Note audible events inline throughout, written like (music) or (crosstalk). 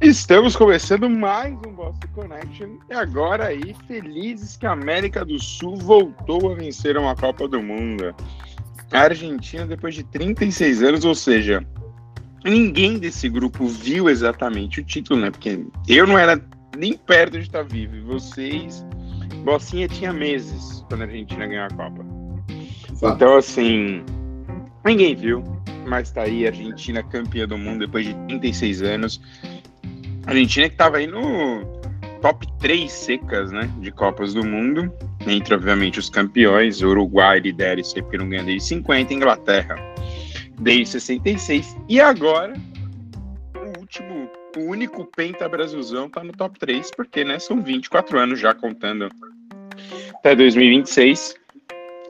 Estamos começando mais um Boston Connection e agora aí felizes que a América do Sul voltou a vencer uma Copa do Mundo. A Argentina depois de 36 anos, ou seja, ninguém desse grupo viu exatamente o título, né? Porque eu não era nem perto de estar vivo e vocês, Bocinha tinha meses quando a Argentina ganhou a Copa. Então assim, ninguém viu, mas tá aí a Argentina campeã do mundo depois de 36 anos a Argentina que estava aí no top 3 secas, né, de Copas do Mundo, entre, obviamente, os campeões, Uruguai lidera isso aí porque não ganha desde 50, Inglaterra desde 66, e agora o último, o único penta Brasilzão tá no top 3, porque, né, são 24 anos já contando até 2026,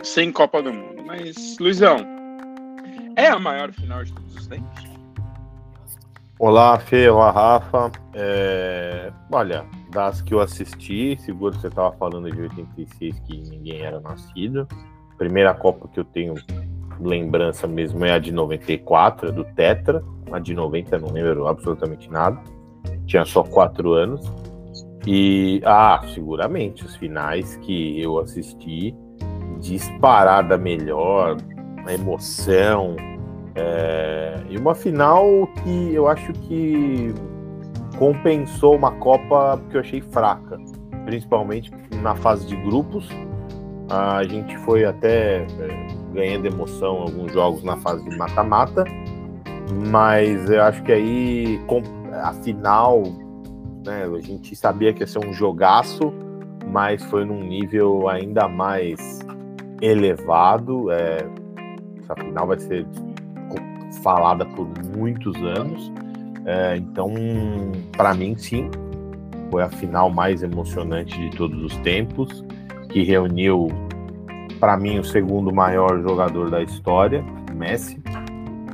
sem Copa do Mundo. Mas, Luizão, é a maior final de todos os tempos? Olá, Fê, olá, Rafa. É... Olha, das que eu assisti, seguro que você estava falando de 86 que ninguém era nascido. Primeira Copa que eu tenho lembrança mesmo é a de 94, é do Tetra. A de 90 não lembro absolutamente nada. Tinha só quatro anos. E, ah, seguramente, os finais que eu assisti, disparada melhor, a emoção, é, e uma final que eu acho que compensou uma Copa que eu achei fraca, principalmente na fase de grupos. A gente foi até é, ganhando emoção em alguns jogos na fase de mata-mata, mas eu acho que aí a final, né, a gente sabia que ia ser um jogaço, mas foi num nível ainda mais elevado. É, essa final vai ser falada por muitos anos. É, então, para mim, sim, foi a final mais emocionante de todos os tempos, que reuniu, para mim, o segundo maior jogador da história, Messi,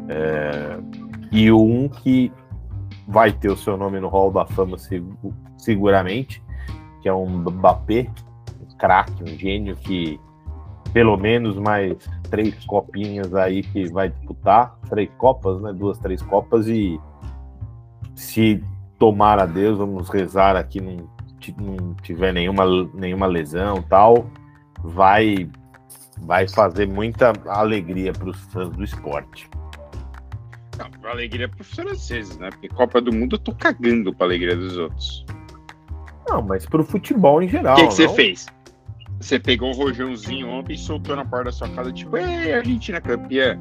é, e um que vai ter o seu nome no Hall da Fama seguramente, que é um Mbappé, um craque, um gênio que pelo menos mais três copinhas aí que vai disputar, três copas, né? Duas, três copas e se tomar a Deus, vamos rezar aqui, não, não tiver nenhuma, nenhuma lesão tal, vai vai fazer muita alegria para os fãs do esporte. Não, alegria para os franceses, né? Porque Copa do Mundo eu tô cagando para alegria dos outros. Não, mas para o futebol em geral. O que você fez? Você pegou o rojãozinho ontem e soltou na porta da sua casa, tipo, ei, Argentina campeã.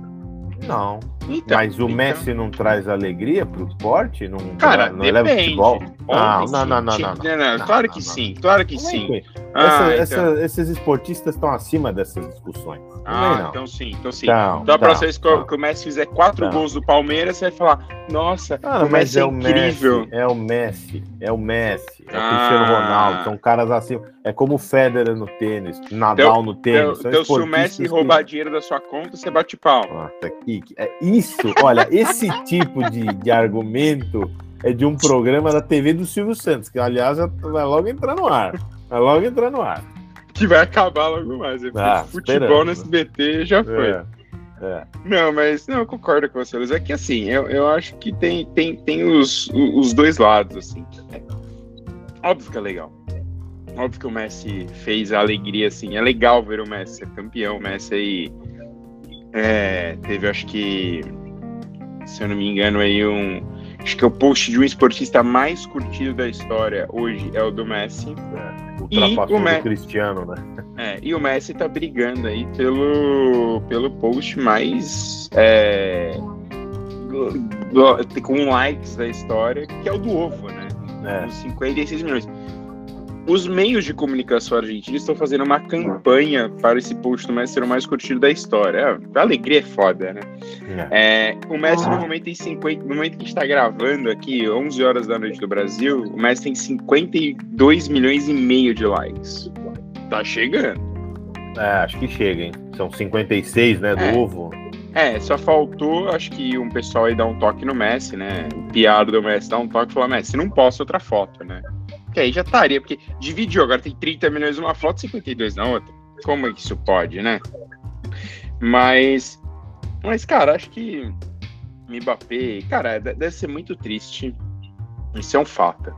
Não. Então, Mas o então... Messi não traz alegria pro esporte? Não, Cara, não leva futebol? Não, não, não, não, não, Claro que sim, claro que sim. Ah, então. esses esportistas estão acima dessas discussões. Ah, então sim, então sim. Então, então a próxima vez que o Messi fizer quatro gols do Palmeiras, você vai falar, nossa, o Messi é, é incrível. é o Messi, é o Messi, é o Cristiano Ronaldo, são caras assim, é como o Federer no tênis, Nadal então, no tênis. Então, se o Messi roubar dinheiro da sua conta, você bate pau. Nossa, que, é isso, olha, esse tipo de, de argumento é de um programa da TV do Silvio Santos, que aliás vai logo entrar no ar. Vai logo entrar no ar. Que vai acabar logo mais. Ah, futebol no SBT já foi. É, é. Não, mas não, eu concordo com você, Luiz. É que assim, eu, eu acho que tem, tem, tem os, os dois lados, assim. Óbvio que é legal. Óbvio que o Messi fez a alegria, assim. É legal ver o Messi ser campeão. O Messi aí é, teve, acho que, se eu não me engano, aí um. Acho que é o post de um esportista mais curtido da história hoje é o do Messi. É, ultrapassou o Messi, Cristiano, né? É, e o Messi tá brigando aí pelo, pelo post mais. É, com likes da história, que é o do ovo, né? É. 56 milhões os meios de comunicação argentinos estão fazendo uma campanha para esse post do Messi ser o mais curtido da história. É, a alegria é foda, né? É. É, o Messi, no momento, tem 50. No momento que a gente está gravando aqui, 11 horas da noite do Brasil, o Messi tem 52 milhões e meio de likes. Tá chegando. É, acho que chega, hein? São 56, né? Do é. ovo. É, só faltou, acho que um pessoal aí dar um toque no Messi, né? O piado do Messi dar um toque e falar, Messi, não posta outra foto, né? Que aí já estaria, porque dividiu, agora tem 30 milhões numa foto e 52 na outra. Como é que isso pode, né? Mas, mas cara, acho que Mbappé, cara, deve ser muito triste Isso é um fato.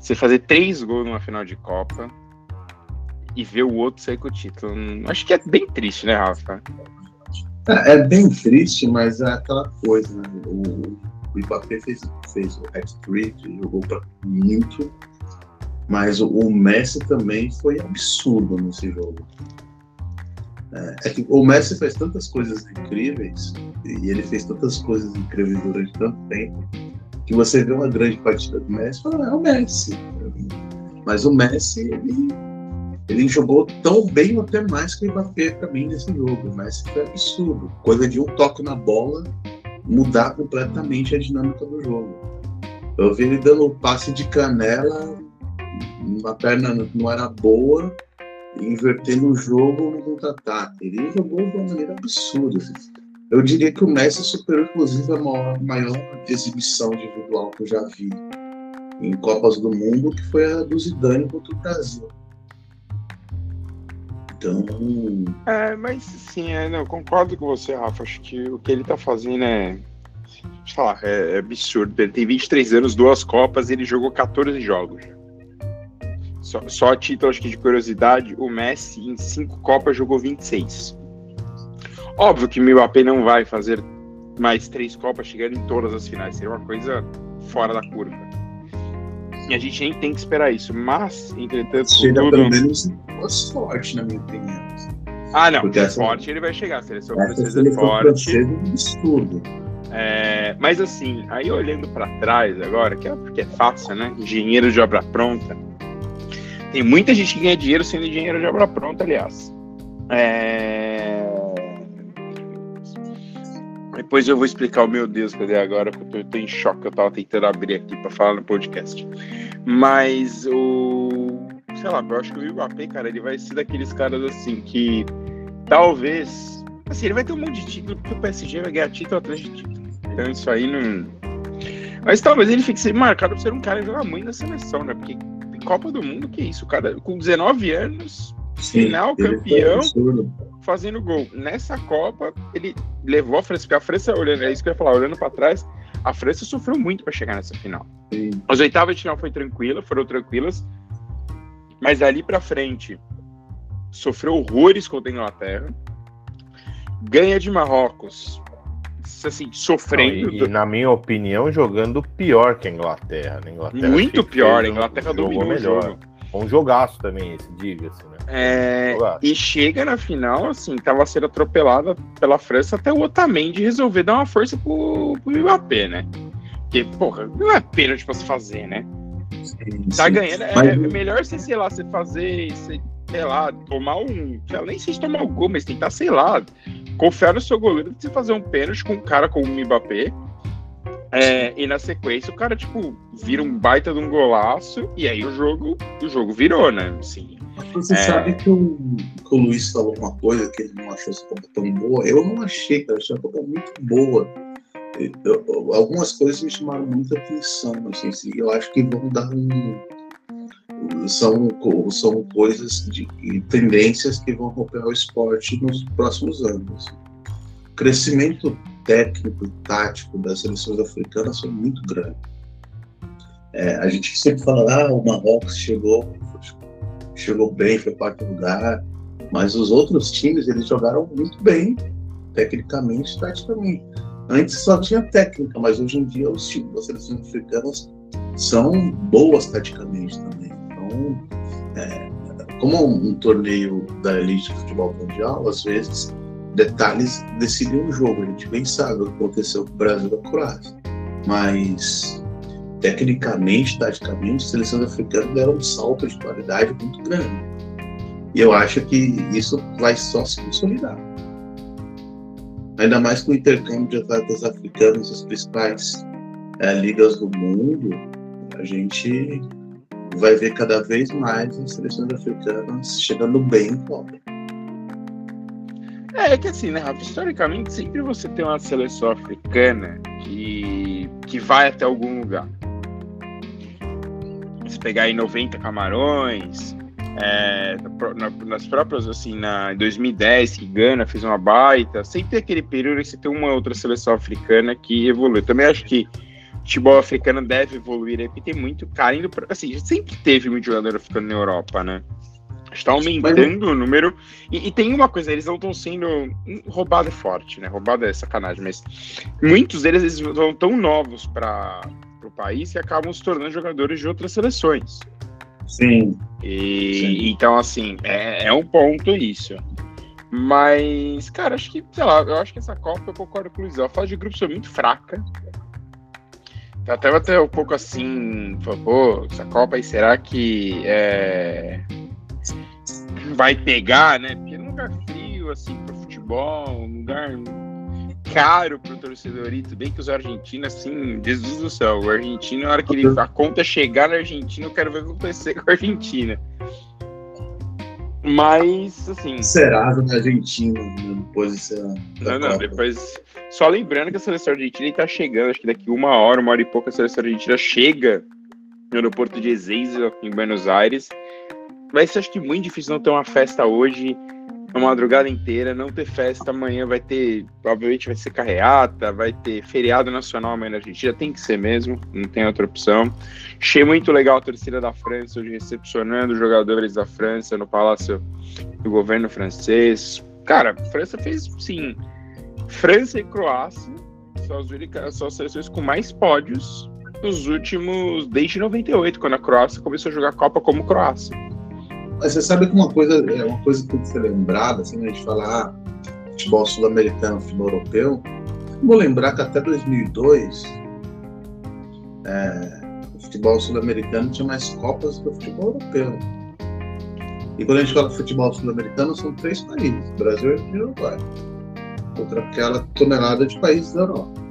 Você fazer três gols numa final de Copa e ver o outro sair com o título. Acho que é bem triste, né, Rafa? É, é bem triste, mas é aquela coisa, né? O, o Mbappé fez, fez o hat-trick, jogou para muito, mas o, o, Messi também foi absurdo nesse jogo. É, é, que o Messi fez tantas coisas incríveis, e ele fez tantas coisas incríveis durante tanto tempo, que você vê uma grande partida do Messi e fala, é o Messi. Mas o Messi, ele ele jogou tão bem até mais que o Mbappé mim nesse jogo, mas foi absurdo. Coisa de um toque na bola mudar completamente a dinâmica do jogo. Eu vi ele dando um passe de canela, uma perna não era boa, invertendo o jogo no contra-ataque. Ele jogou de uma maneira absurda. Eu diria que o Messi superou, inclusive, a maior, maior exibição individual que eu já vi em Copas do Mundo, que foi a do Zidane contra o Brasil. Então. É, mas sim, é, não, concordo com você, Rafa. Acho que o que ele tá fazendo é. Sei lá, é, é absurdo. Ele tem 23 anos, duas Copas, ele jogou 14 jogos. Só, só título acho que de curiosidade, o Messi em cinco Copas jogou 26. Óbvio que o Mbappé não vai fazer mais três Copas chegando em todas as finais. Seria uma coisa fora da curva. E a gente nem tem que esperar isso. Mas, entretanto. Chega tudo... pelo menos fosse forte, na minha opinião. Ah, não. Porque essa, forte ele vai chegar. A seleção francesa é forte. É um absurdo. É, mas assim, aí olhando para trás agora, que é porque é fácil, né? Engenheiro de obra pronta. Tem muita gente que ganha dinheiro sendo engenheiro de obra pronta, aliás. É... Depois eu vou explicar o meu Deus, cadê agora? Porque eu tô em choque, eu tava tentando abrir aqui para falar no podcast. Mas o sei lá, eu acho que o Mbappé, cara, ele vai ser daqueles caras assim que talvez. Assim, ele vai ter um monte de título, porque o PSG vai ganhar título atrás de título. Então isso aí não. Mas talvez ele fique marcado por ser um cara que joga muito na seleção, né? Porque Copa do Mundo, que isso? O cara com 19 anos, Sim, final, campeão, fazendo gol. Nessa Copa, ele levou a França, porque a França, olhando, é isso que eu ia falar, olhando para trás, a França sofreu muito para chegar nessa final. Sim. As oitavas de final foi tranquila, foram tranquilas, mas ali para frente sofreu horrores contra a Inglaterra, ganha de Marrocos, assim, sofrendo. Não, e, na minha opinião, jogando pior que a Inglaterra. Né? Inglaterra Muito pior, a Inglaterra dominou melhor. Jogo. Um jogaço também, esse, diga-se, né? É, e chega na final, assim, tava sendo atropelada pela França até o Otamendi resolver dar uma força pro, pro Mbappé, né? Porque, porra, não é pênalti pra se fazer, né? Sim, tá sim. ganhando. É, mas... é, melhor você, sei lá, você fazer, sei, sei lá, tomar um. Nem sei se tomar o gol, mas tentar, sei lá, confiar no seu goleiro de você fazer um pênalti com um cara como o Mbappé. É, e na sequência o cara, tipo, vira um baita de um golaço, e aí o jogo, o jogo virou, né? Assim, você é... sabe que o, que o Luiz falou uma coisa que ele não achou essa Copa tão boa. Eu não achei, cara, eu achei a Copa muito boa. Eu, eu, algumas coisas me chamaram muita atenção, assim, eu acho que vão dar um. São, são coisas de tendências que vão romper o esporte nos próximos anos. O crescimento técnico e tático das seleções africanas foi muito grande. É, a gente sempre fala, ah, o Marrocos chegou, chegou bem, foi quarto lugar, mas os outros times eles jogaram muito bem, tecnicamente e taticamente. Antes só tinha técnica, mas hoje em dia os times das seleções africanas são boas taticamente também. Então, é, como um, torneio da elite do futebol mundial, às vezes detalhes decidem o jogo. A gente bem sabe o que aconteceu com o Brasil e a Croácia. Mas, tecnicamente, taticamente, as seleções africanas deram um salto de qualidade muito grande. E eu acho que isso vai só se consolidar. Ainda mais com o intercâmbio de atletas africanos nas principais é, ligas do mundo, a gente vai ver cada vez mais as seleções africanas chegando bem em Copa. É, é que assim, né, Rafa? Historicamente, sempre você tem uma seleção africana que, que vai até algum lugar. Se pegar aí 90 Camarões, é, nas próprias, assim, na, em 2010, que Gana fez uma baita, sempre tem aquele período que você tem uma outra seleção africana que evolui. Também acho que futebol africano deve evoluir aí, porque tem muito cara indo pra, assim, sempre teve muito jogador africano na Europa, né? Está aumentando mas... o número. E, e, tem uma coisa, eles não estão sendo. Roubado é forte, né? Roubado é sacanagem, mas muitos deles eles vão tão novos para o país que acabam se tornando jogadores de outras seleções. Sim. E, Sim. Então, assim, é, é um ponto isso. Mas, cara, acho que, sei lá, eu acho que essa Copa eu concordo com o Luizão. A fase de grupos foi muito fraca. Até até um pouco assim, pô, essa Copa aí, será que é, vai pegar, né? Porque é um lugar frio, assim, pro futebol, um lugar caro pro torcedor. Tudo bem que os argentinos, assim, Jesus do céu, o argentino, na hora que ele, a conta chegar na Argentina, eu quero ver o que acontecer com a Argentina. Mas, assim. Serasa na Argentina, depois dessa. Não, não, depois. Só lembrando que a seleção argentina está chegando, acho que daqui uma hora, uma hora e pouco, a seleção argentina chega no aeroporto de Ezeiza, em Buenos Aires. Vai ser, acho que, muito difícil não ter uma festa hoje a madrugada inteira, não ter festa amanhã, vai ter, obviamente vai ser carreata, vai ter feriado nacional amanhã na Argentina, tem que ser mesmo, não tem outra opção. Achei muito legal a torcida da França hoje recepcionando jogadores da França no palácio do governo francês. Cara, a França fez, sim, França e Croácia são as, únicas, são as seleções com mais pódios nos últimos, desde 98, quando a Croácia começou a jogar Copa como Croácia. Mas você sabe que uma coisa, é uma coisa que tem que ser lembrada, assim, a gente fala ah, futebol sul-americano, futebol europeu, vou lembrar que até 2002 é, o futebol sul-americano tinha mais copas do que o futebol europeu. E quando a gente fala futebol sul-americano, são três países, Brasil e Uruguai. Contra aquela tonelada de países da Europa.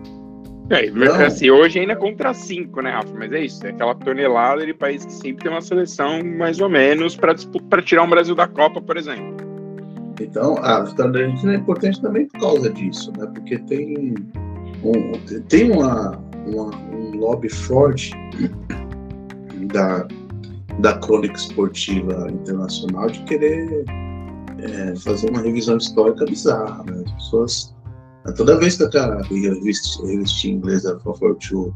É, não. assim, hoje ainda contra cinco, né, Rafa? Mas é isso, é aquela tonelada de país que sempre tem uma seleção mais ou menos para tirar um Brasil da Copa, por exemplo. Então, a vitória da Argentina é importante também por causa disso, né? Porque tem, um, tem uma, uma, um lobby forte (coughs) da, da crônica esportiva internacional de querer é, fazer uma revisão histórica bizarra, né? As pessoas Toda vez que aquela revista, revista inglesa Fortune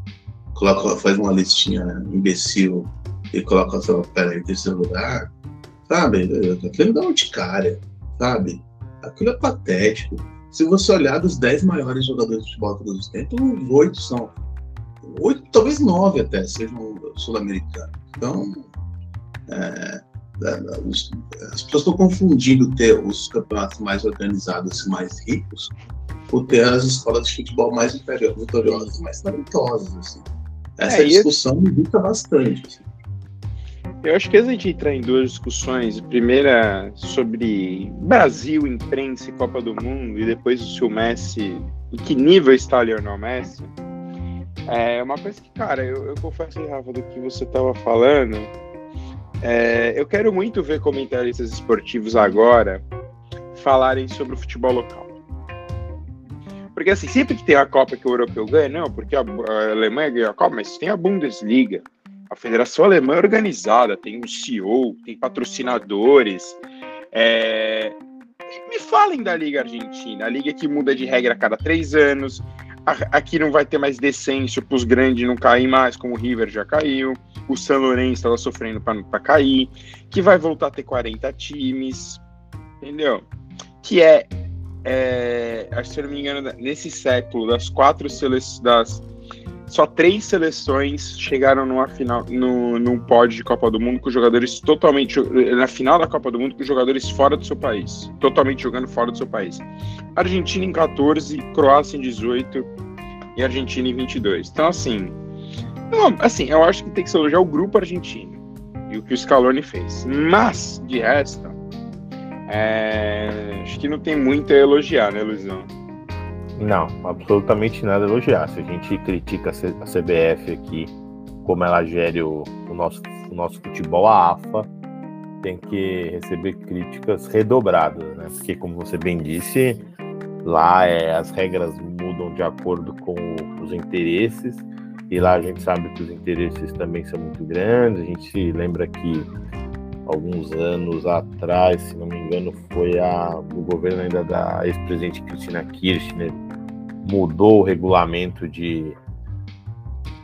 coloca, faz uma listinha imbecil e coloca a sua pera em terceiro lugar, sabe? Aquilo dá urticária, sabe? Aquilo é patético. Se você olhar dos 10 maiores jogadores de futebol todos os tempos, oito são. Oito, talvez nove até sejam sul-americanos. Então, é, é as pessoas estão confundindo ter os campeonatos mais organizados e mais ricos por ter as escolas de futebol mais vitoriosas e mais talentosas. Assim. Essa é, discussão me irrita bastante. Assim. Eu acho que a gente entrar em duas discussões, a primeira sobre Brasil, imprensa e Copa do Mundo, e depois se o Messi, em que nível está o Lionel Messi, é uma coisa que, cara, eu, eu confesso, Rafa, do que você estava falando, é, eu quero muito ver comentaristas esportivos agora falarem sobre o futebol local. Porque assim, sempre que tem a Copa que o europeu ganha, não, porque a, a Alemanha ganha a Copa, mas tem a Bundesliga. A Federação Alemã é organizada, tem um CEO, tem patrocinadores. É... Me falem da Liga Argentina, a liga que muda de regra a cada três anos. Aqui não vai ter mais descenso para os grandes não cair mais, como o River já caiu. O San Lourenço estava sofrendo para cair. Que vai voltar a ter 40 times. Entendeu? Que é é, acho se eu não me engano, nesse século, das quatro seleções, só três seleções chegaram numa final, no, num pódio de Copa do Mundo com jogadores totalmente na final da Copa do Mundo com jogadores fora do seu país, totalmente jogando fora do seu país. Argentina em 14, Croácia em 18 e Argentina em 22. Então assim, não, assim, eu acho que tem que se elogiar o grupo argentino e o que o Scaloni fez. Mas de resto, é, acho que não tem muito a elogiar, né, Luizão? Não, absolutamente nada a elogiar. Se a gente critica a CBF aqui, como ela gere o, o, nosso, o nosso futebol, a AFA tem que receber críticas redobradas, né? Porque, como você bem disse, lá é, as regras mudam de acordo com os interesses, e lá a gente sabe que os interesses também são muito grandes. A gente lembra que alguns anos atrás, se não me engano, foi a, o governo ainda da ex-presidente Cristina Kirchner mudou o regulamento de,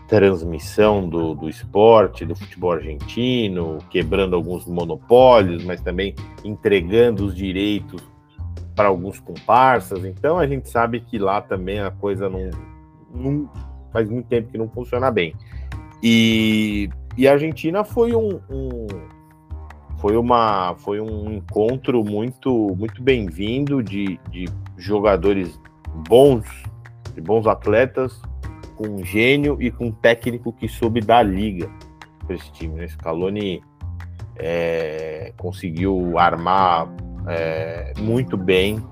transmissão do, do esporte, do futebol argentino, quebrando alguns monopólios, mas também entregando os direitos para alguns comparsas. Então a gente sabe que lá também a coisa não, não faz muito tempo que não funciona bem. E, e a Argentina foi um, um foi uma foi um encontro muito muito bem-vindo de, de jogadores bons, de bons atletas, com um gênio e com um técnico que soube dar liga para esse time. Né? Scaloni é, conseguiu armar é, muito bem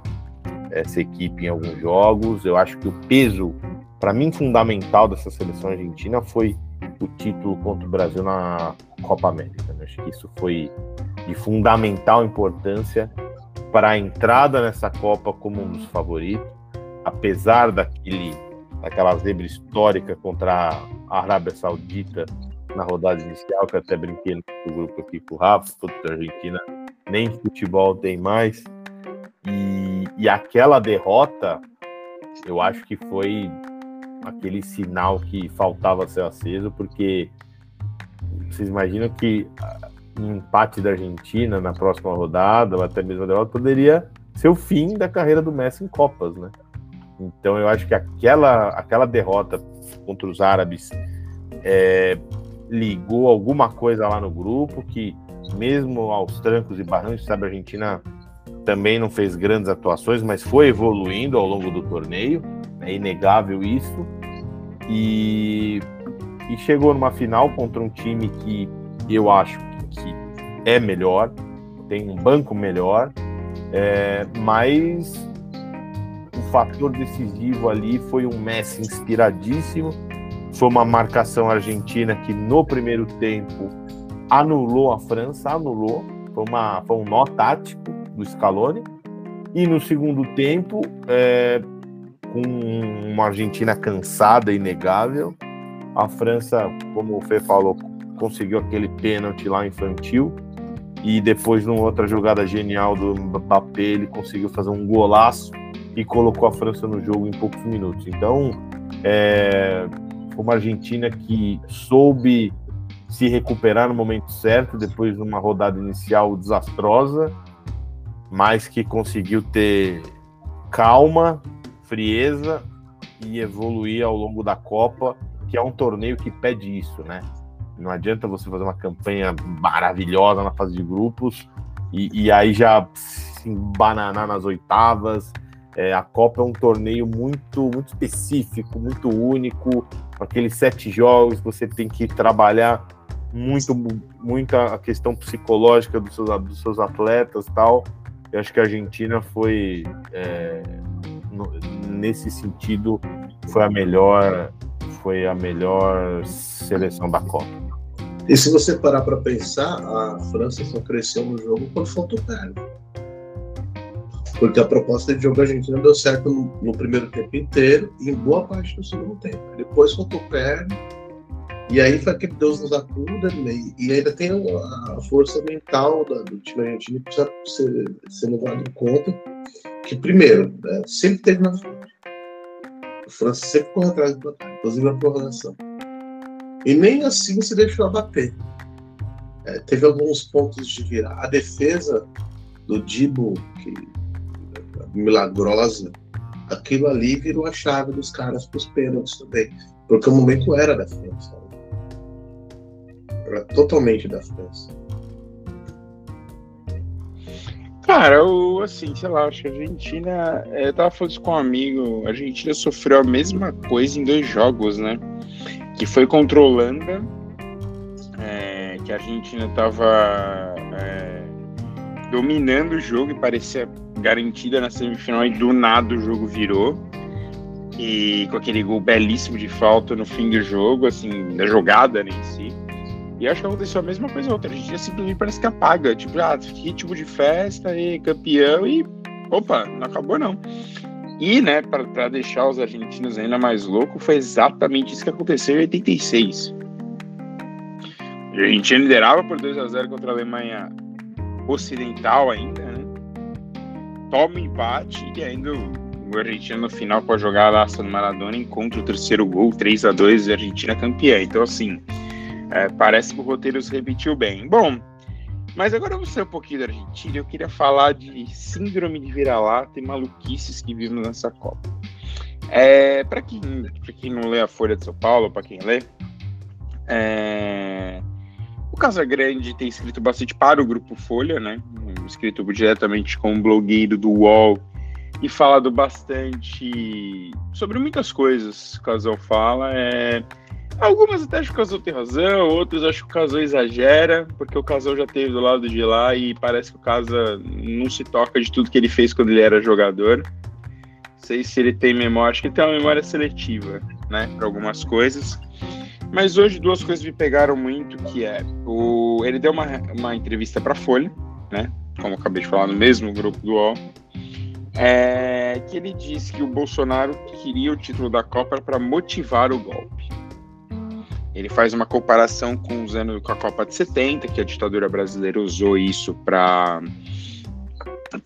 essa equipe em alguns jogos. Eu acho que o peso, para mim, fundamental dessa seleção argentina foi o título contra o Brasil na Copa América. Né? Acho que isso foi de fundamental importância para a entrada nessa Copa como um dos favoritos, apesar daquele, daquela zebra histórica contra a Arábia Saudita na rodada inicial, que até brinquei no grupo aqui com o Rafa, a Argentina nem futebol tem mais. E, e aquela derrota, eu acho que foi aquele sinal que faltava ser aceso, porque vocês imaginam que um empate da Argentina na próxima rodada, ou até mesmo a derrota, poderia ser o fim da carreira do Messi em Copas, né? Então eu acho que aquela, aquela derrota contra os árabes é, ligou alguma coisa lá no grupo que, mesmo aos trancos e barrancos, sabe, a Argentina também não fez grandes atuações, mas foi evoluindo ao longo do torneio, é inegável isso. E, e chegou numa final contra um time que eu acho que é melhor, tem um banco melhor, é, mas o fator decisivo ali foi um Messi inspiradíssimo, foi uma marcação argentina que no primeiro tempo anulou a França, anulou, foi, uma, foi um nó tático do Scaloni, e no segundo tempo, é, com uma Argentina cansada, inegável, a França, como o Fê falou, conseguiu aquele pênalti lá infantil e depois numa outra jogada genial do Mbappé ele conseguiu fazer um golaço e colocou a França no jogo em poucos minutos. Então, é, foi uma Argentina que soube se recuperar no momento certo depois de uma rodada inicial desastrosa, mas que conseguiu ter calma, frieza e evoluir ao longo da Copa, que é um torneio que pede isso, né? Não adianta você fazer uma campanha maravilhosa na fase de grupos e, e aí já se embananar nas oitavas. É, a Copa é um torneio muito, muito específico, muito único. Aqueles sete jogos, você tem que trabalhar muito, muito a questão psicológica dos seus, dos seus atletas tal. Eu acho que a Argentina foi, é, nesse sentido, foi a melhor, foi a melhor seleção da Copa. E se você parar para pensar, a França só cresceu no jogo quando faltou perna. Porque a proposta de jogo argentina deu certo no, no, primeiro tempo inteiro e em boa parte do segundo tempo. Depois faltou perna. E aí foi que Deus nos acuda. Né? E ainda tem a força mental da, do time argentino que precisa ser, ser levado em conta. Que, primeiro, né, sempre teve na frente. A França sempre correu atrás do placar, inclusive na prorrogação. E nem assim se deixou abater. É, teve alguns pontos de virar. A defesa do Dibo, que milagrosa, aquilo ali virou a chave dos caras para os pênaltis também. Porque o momento era da França. Era totalmente da França. Cara, eu, assim, sei lá, acho que a Argentina. Eu tava falando isso com um amigo. A Argentina sofreu a mesma coisa em dois jogos, né? que foi contra a Holanda, é, que a Argentina estava é, dominando o jogo e parecia garantida na semifinal e do nada o jogo virou. E com aquele gol belíssimo de falta no fim do jogo, assim, da jogada né, em si. E acho que aconteceu a mesma coisa. A gente simplesmente parece que apaga. Tipo, ah, ritmo de festa e campeão e. Opa, não acabou não. E, né, para deixar os argentinos ainda mais loucos, foi exatamente isso que aconteceu em 86. A Argentina liderava por 2 a 0 contra a Alemanha Ocidental ainda, né? Toma empate e ainda o Argentina no final pode jogar lá no Maradona encontra o terceiro gol, 3 a 2 e a Argentina campeã. Então, assim, é, parece que o roteiro se repetiu bem. Bom, mas agora sair um pouquinho da Argentina. Eu queria falar de síndrome de vira-lata e maluquices que vimos nessa Copa. É, para quem, quem não lê a Folha de São Paulo, para quem lê, é, o Casagrande tem escrito bastante para o Grupo Folha, né? Escrito diretamente com um blogueiro do UOL e falado bastante sobre muitas coisas o Casal fala. É, algumas até acho que o Casal tem razão, outras acho que o Casal exagera, porque o Casal já teve do lado de lá e parece que o Casa não se toca de tudo que ele fez quando ele era jogador. Não sei se ele tem memória, acho que ele tem uma memória seletiva, né, para algumas coisas. Mas hoje duas coisas me pegaram muito, que é o ele deu uma, uma entrevista para Folha, né? Como acabei de falar no mesmo grupo do UOL, é, que ele disse que o Bolsonaro queria o título da Copa para motivar o golpe. Ele faz uma comparação com os anos com a Copa de 70, que a ditadura brasileira usou isso para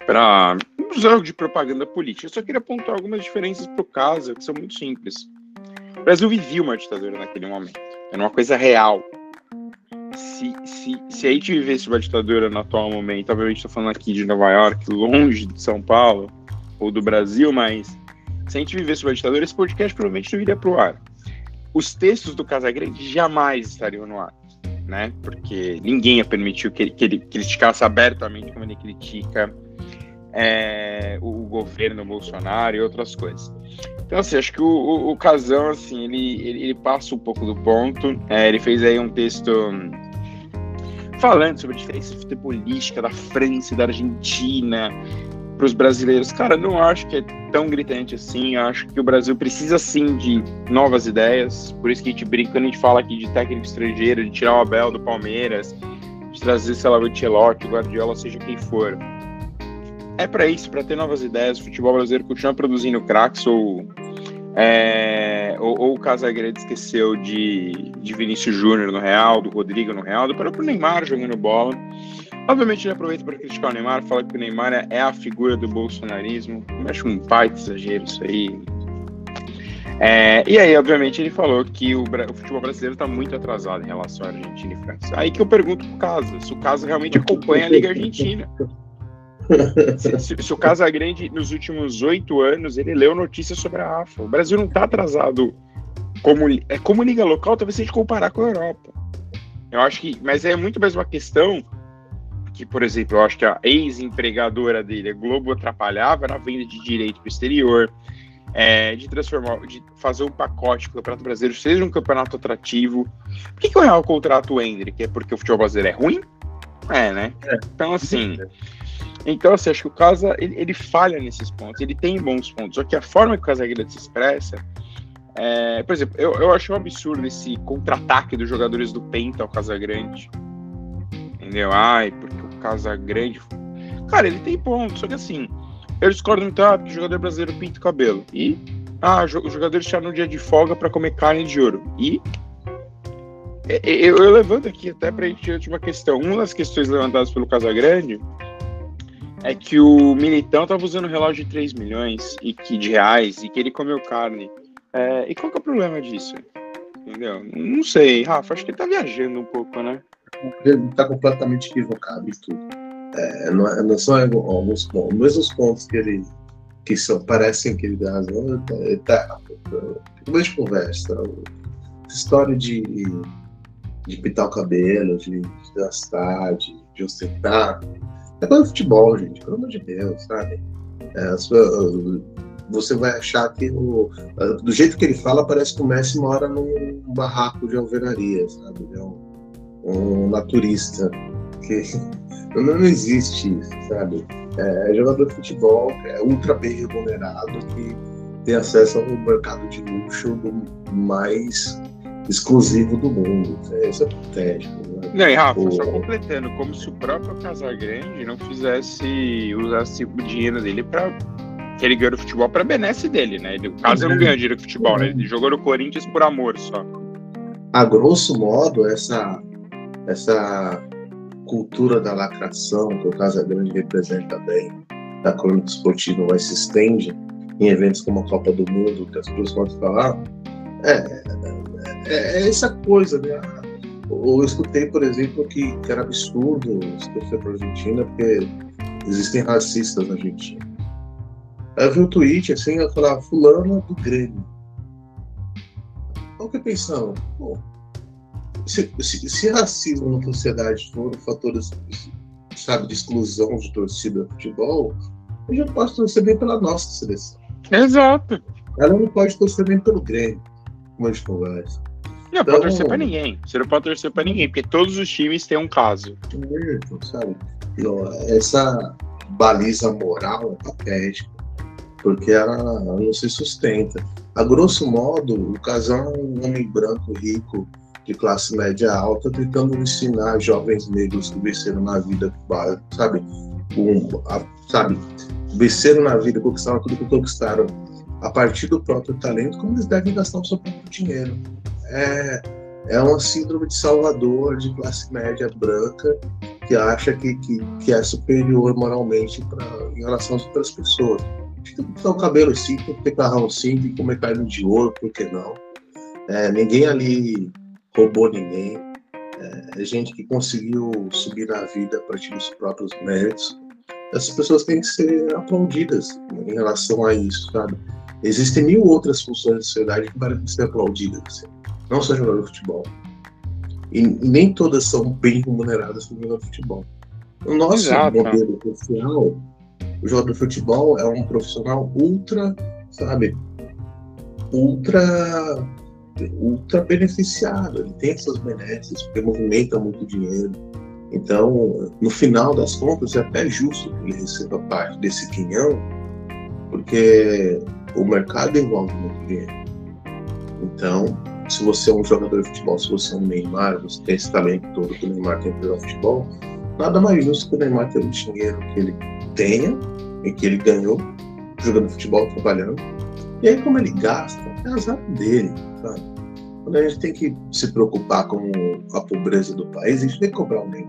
para usar de propaganda política. Eu só queria apontar algumas diferenças para o caso, que são muito simples. O Brasil vivia uma ditadura naquele momento. Era uma coisa real. Se, se, se a gente vivesse uma ditadura no atual momento, obviamente estou falando aqui de Nova York, longe de São Paulo ou do Brasil, mas se a gente vivesse uma ditadura, esse podcast provavelmente não iria para o ar. Os textos do Casagrande jamais estariam no ar, né? Porque ninguém ia permitir que ele, que ele criticasse abertamente como ele critica é, o governo Bolsonaro e outras coisas. Então, assim, acho que o, o, o Casão, assim, ele, ele, ele, passa um pouco do ponto. É, ele fez aí um texto falando sobre a diferença futebolística da França e da Argentina para os brasileiros. Cara, não acho que é tão gritante assim. Acho que o Brasil precisa sim de novas ideias. Por isso que a gente brinca quando a gente fala aqui de técnico estrangeiro, de tirar o Abel do Palmeiras, de trazer, sei lá, o Ancelotti, o Guardiola, seja quem for é para isso, para ter novas ideias. O futebol brasileiro continua produzindo craques ou, é, ou, ou, o Casagrande esqueceu de, de Vinícius Júnior no Real, do Rodrigo no Real, do próprio Neymar jogando bola. Obviamente ele aproveita para criticar o Neymar, fala que o Neymar é, é a figura do bolsonarismo. Eu acho um pai de exagero isso aí. É, e aí, obviamente, ele falou que o, o futebol brasileiro está muito atrasado em relação à Argentina e França. Aí que eu pergunto pro Casa, se o Casa realmente acompanha a Liga Argentina se, se, se, o Casagrande, nos últimos oito anos, ele leu notícias sobre a Rafa. O Brasil não está atrasado como, é, como liga local, talvez se a gente comparar com a Europa. Eu acho que, mas é muito mais uma questão que, por exemplo, eu acho que a ex-empregadora dele, a Globo, atrapalhava na venda de direito para o exterior, é, de transformar, de fazer um pacote que o Campeonato Brasileiro seja um campeonato atrativo. Por que, que o Real contrata o Hendrick? É porque o futebol brasileiro é ruim? É, né? É. Então, assim, então, assim, acho que o Casa, ele, ele, falha nesses pontos, ele tem bons pontos, só que a forma que o Casagrande se expressa, é, por exemplo, eu, eu acho um absurdo esse contra-ataque dos jogadores do Penta ao Casagrande, entendeu? Ai, porque o Casagrande... Cara, ele tem pontos, só que assim, eu discordo muito, ah, porque o jogador brasileiro pinta o cabelo, e... Ah, os jogadores tiram um dia de folga para comer carne de ouro, e eu, eu, levanto aqui até para a gente de uma questão. Uma das questões levantadas pelo Casagrande é que o Militão tava usando um relógio de 3 milhões e que, de reais e que ele comeu carne. É, e qual que é o problema disso? Entendeu? Não sei, Rafa, acho que ele tá viajando um pouco, né? Ele tá completamente equivocado em tudo. É, não, é, não são alguns pontos, mesmos pontos que ele que são, parecem que ele dá razão, ele tá, depois de conversa, essa história de, de pintar o cabelo, de, de gastar, de, de ostentar, é coisa de futebol, gente, pelo amor de Deus, sabe? É, você vai achar que o, do jeito que ele fala, parece que o Messi mora num barraco de alvenaria, sabe? é um, um naturista. Que (laughs) não, não existe isso, sabe? É, é jogador de futebol, é ultra bem remunerado, que tem acesso ao mercado de luxo do mais exclusivo do mundo. Isso é patético. Né? Não, e Rafa, o... só completando, como se o próprio Casagrande não fizesse, usasse o dinheiro dele para que ele ganhou o futebol para benesse dele, né? Ele, o Casa não ganhou dinheiro com futebol, né? Ele jogou no Corinthians por amor só. A grosso modo, essa, essa cultura da lacração que o Casagrande representa bem, da crônica esportiva, vai se estende em eventos como a Copa do Mundo, que as pessoas podem falar, é, é, é, essa coisa, né? Eu escutei, por exemplo, que, que era absurdo torcer para a Argentina, porque existem racistas na Argentina. Aí eu vi um tweet assim, eu falava, fulano do Grêmio. Eu fiquei pensando, pô, se, se, se, racismo na sociedade for um fator, sabe, de exclusão de torcida de futebol, eu já posso torcer bem pela nossa seleção. Exato. Ela não pode torcer bem pelo Grêmio, como a gente conversa. Não então, pode torcer pra ninguém. Você não pode torcer pra ninguém, porque todos os times têm um caso. Sabe? Essa baliza moral é patética, porque ela, ela não se sustenta. A grosso modo, o casal é um homem branco, rico, de classe média alta, tentando ensinar jovens negros que venceram na vida, sabe? Um, a, sabe? Venceram na vida, conquistaram tudo que conquistaram a partir do próprio talento, como eles devem gastar o seu próprio dinheiro. É, é uma síndrome de salvador de classe média branca que acha que, que, que é superior moralmente pra, em relação às outras pessoas. Tem que cortar o cabelo sim, tem que ter carrão sim, tem que comer carne de ouro, por que não? É, ninguém ali roubou ninguém. É, é gente que conseguiu subir na vida a partir dos próprios méritos. Essas pessoas têm que ser aplaudidas em relação a isso, sabe? Existem mil outras funções da sociedade que merecem ser aplaudidas, assim. não só jogador de futebol. E, e, nem todas são bem remuneradas como jogador de futebol. O nosso Exato. modelo profissional, o jogador de futebol é um profissional ultra, sabe, ultra ultra beneficiado, ele tem seus benesses, porque movimenta muito dinheiro. Então, no final das contas, é até justo que ele receba parte desse quinhão, porque o mercado envolve muito dinheiro. Então, se você é um jogador de futebol, se você é um Neymar, você tem esse talento todo que o Neymar tem para futebol, nada mais justo que o Neymar ter o dinheiro que ele tenha e que ele ganhou jogando futebol, trabalhando. E aí, como ele gasta, é azar dele, sabe? Quando a gente tem que se preocupar com a pobreza do país, a gente tem que cobrar o. Tem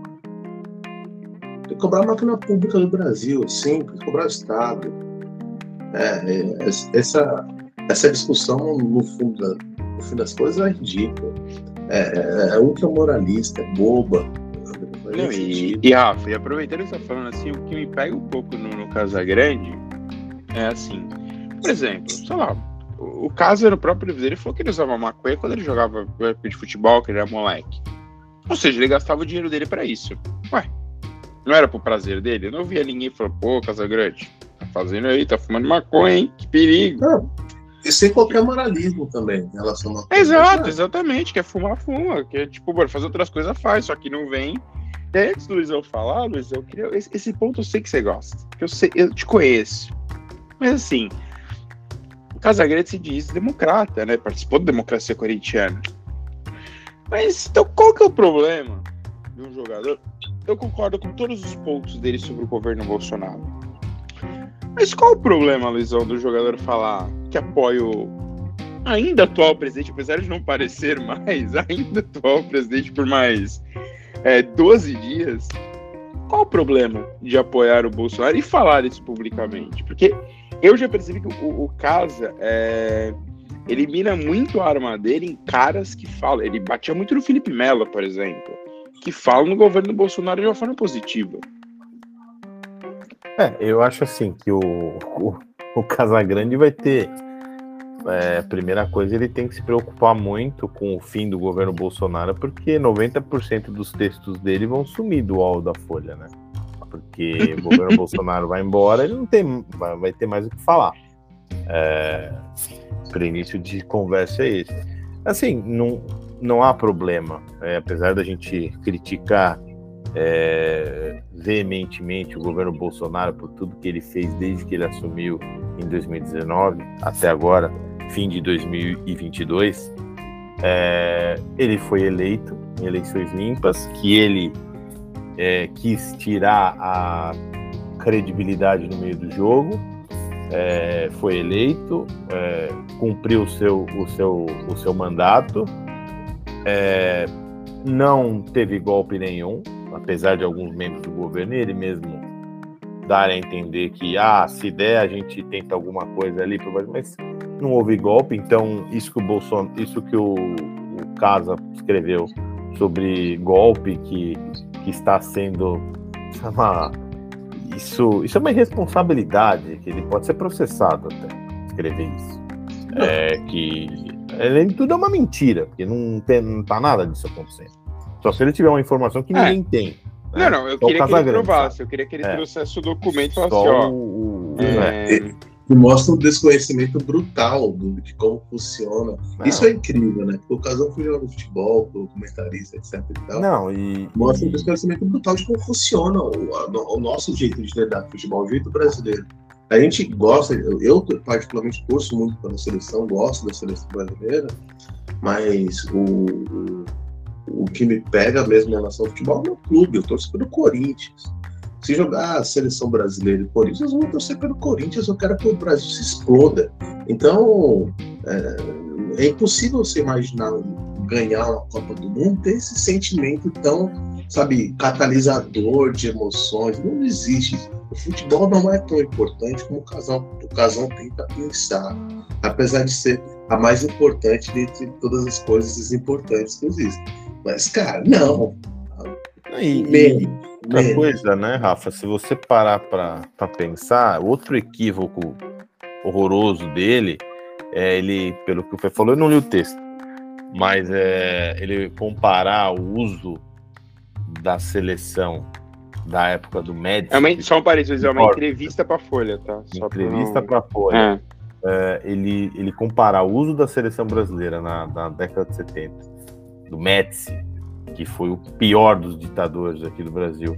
que cobrar a máquina pública do Brasil, simples, cobrar o Estado, é, é, essa, essa discussão, no fundo, no fim das coisas, é ridícula. É, é, é ultramoralista, é boba. Não, e, e, Rafa, e aproveitando você está falando assim, o que me pega um pouco no, no Casagrande é assim, por exemplo, sei lá, o, caso era o próprio livro dele falou que ele usava maconha quando ele jogava de futebol, que ele era moleque. Ou seja, ele gastava o dinheiro dele para isso. Ué, não era pro prazer dele? Eu não via ninguém falar, pô, Casagrande, fazendo aí, tá fumando maconha, hein? Que perigo. Não, e sem qualquer moralismo também em relação a Exato, exatamente. Quer fumar, fuma. Quer, tipo, bora fazer outras coisas, faz, só que não vem. E aí, antes do Luizão falar, Luizão, eu queria. Esse, esse, ponto eu sei que você gosta. Que eu, sei, eu te conheço. Mas assim, Casagrande se diz democrata, né? Participou da democracia corintiana. Mas então qual que é o problema de um jogador? Eu concordo com todos os pontos dele sobre o governo Bolsonaro. Mas qual o problema, Luizão, do jogador falar que apoia o ainda atual presidente, apesar de não parecer mais, ainda atual presidente por mais é, 12 dias? Qual o problema de apoiar o Bolsonaro e falar isso publicamente? Porque eu já percebi que o, o Casa é, ele mira muito a arma dele em caras que falam. Ele batia muito no Felipe Melo, por exemplo, que falam no governo do Bolsonaro de uma forma positiva. É, eu acho assim que o, o, o Casagrande vai ter. É, primeira coisa, ele tem que se preocupar muito com o fim do governo Bolsonaro, porque 90% dos textos dele vão sumir do UOL da Folha, né? Porque o governo Bolsonaro vai embora, ele não tem, vai ter mais o que falar. É, para início de conversa é esse. Assim, não, não há problema, é, apesar da gente criticar é, veementemente o governo Bolsonaro por tudo que ele fez desde que ele assumiu em 2019 até agora, fim de 2022. É, ele foi eleito em eleições limpas, que ele é, quis tirar a credibilidade no meio do jogo, é, foi eleito, é, cumpriu o seu, o seu, o seu mandato, é, não teve golpe nenhum, apesar de alguns membros do governo, ele mesmo darem a entender que, ah, se der, a gente tenta alguma coisa ali, mas não houve golpe, então isso que o Bolsonaro, isso que o, o Casa escreveu sobre golpe que, que está sendo uma, isso, isso é uma irresponsabilidade, que ele pode ser processado até escrever isso. É que além de tudo é uma mentira, porque não, tem, não tá nada disso acontecendo. Só se ele tiver uma informação que é. ninguém tem. Né? Não, não, eu Só queria que ele provasse, eu queria que ele é. trouxesse o documento e falasse, ó. O, é, é que mostra um desconhecimento brutal do, de como funciona. Não. Isso é incrível, né? Porque o casal foi futebol, o comentarista, etc. E tal. Não, e, mostra e... um desconhecimento brutal de como funciona o, o nosso jeito de lidar com futebol, o jeito brasileiro. A gente gosta, eu, eu particularmente curso muito pela seleção, gosto da seleção brasileira, mas o, o, o que me pega mesmo em relação ao futebol é o meu clube, eu torço pelo Corinthians. Se jogar a seleção brasileira e Corinthians, eu vou torcer pelo Corinthians, eu quero que o Brasil se exploda. Então, é, é impossível você imaginar ganhar uma Copa do Mundo ter esse sentimento tão, sabe, catalisador de emoções. Não existe. O futebol não é tão importante como o casal, o casal tenta pensar, apesar de ser a mais importante dentre todas as coisas importantes que existem. Mas, cara, não. E, mesmo Outra coisa, né, Rafa? Se você parar para pensar, outro equívoco horroroso dele é ele, pelo que o Fê falou, eu não li o texto, mas é ele comparar o uso da seleção da época do Médici. É uma, só um parênteses, é uma entrevista para Folha, tá? Só entrevista para Folha. É. É, ele, ele comparar o uso da seleção brasileira na, na década de 70, do Médici, que foi o pior dos ditadores aqui do Brasil,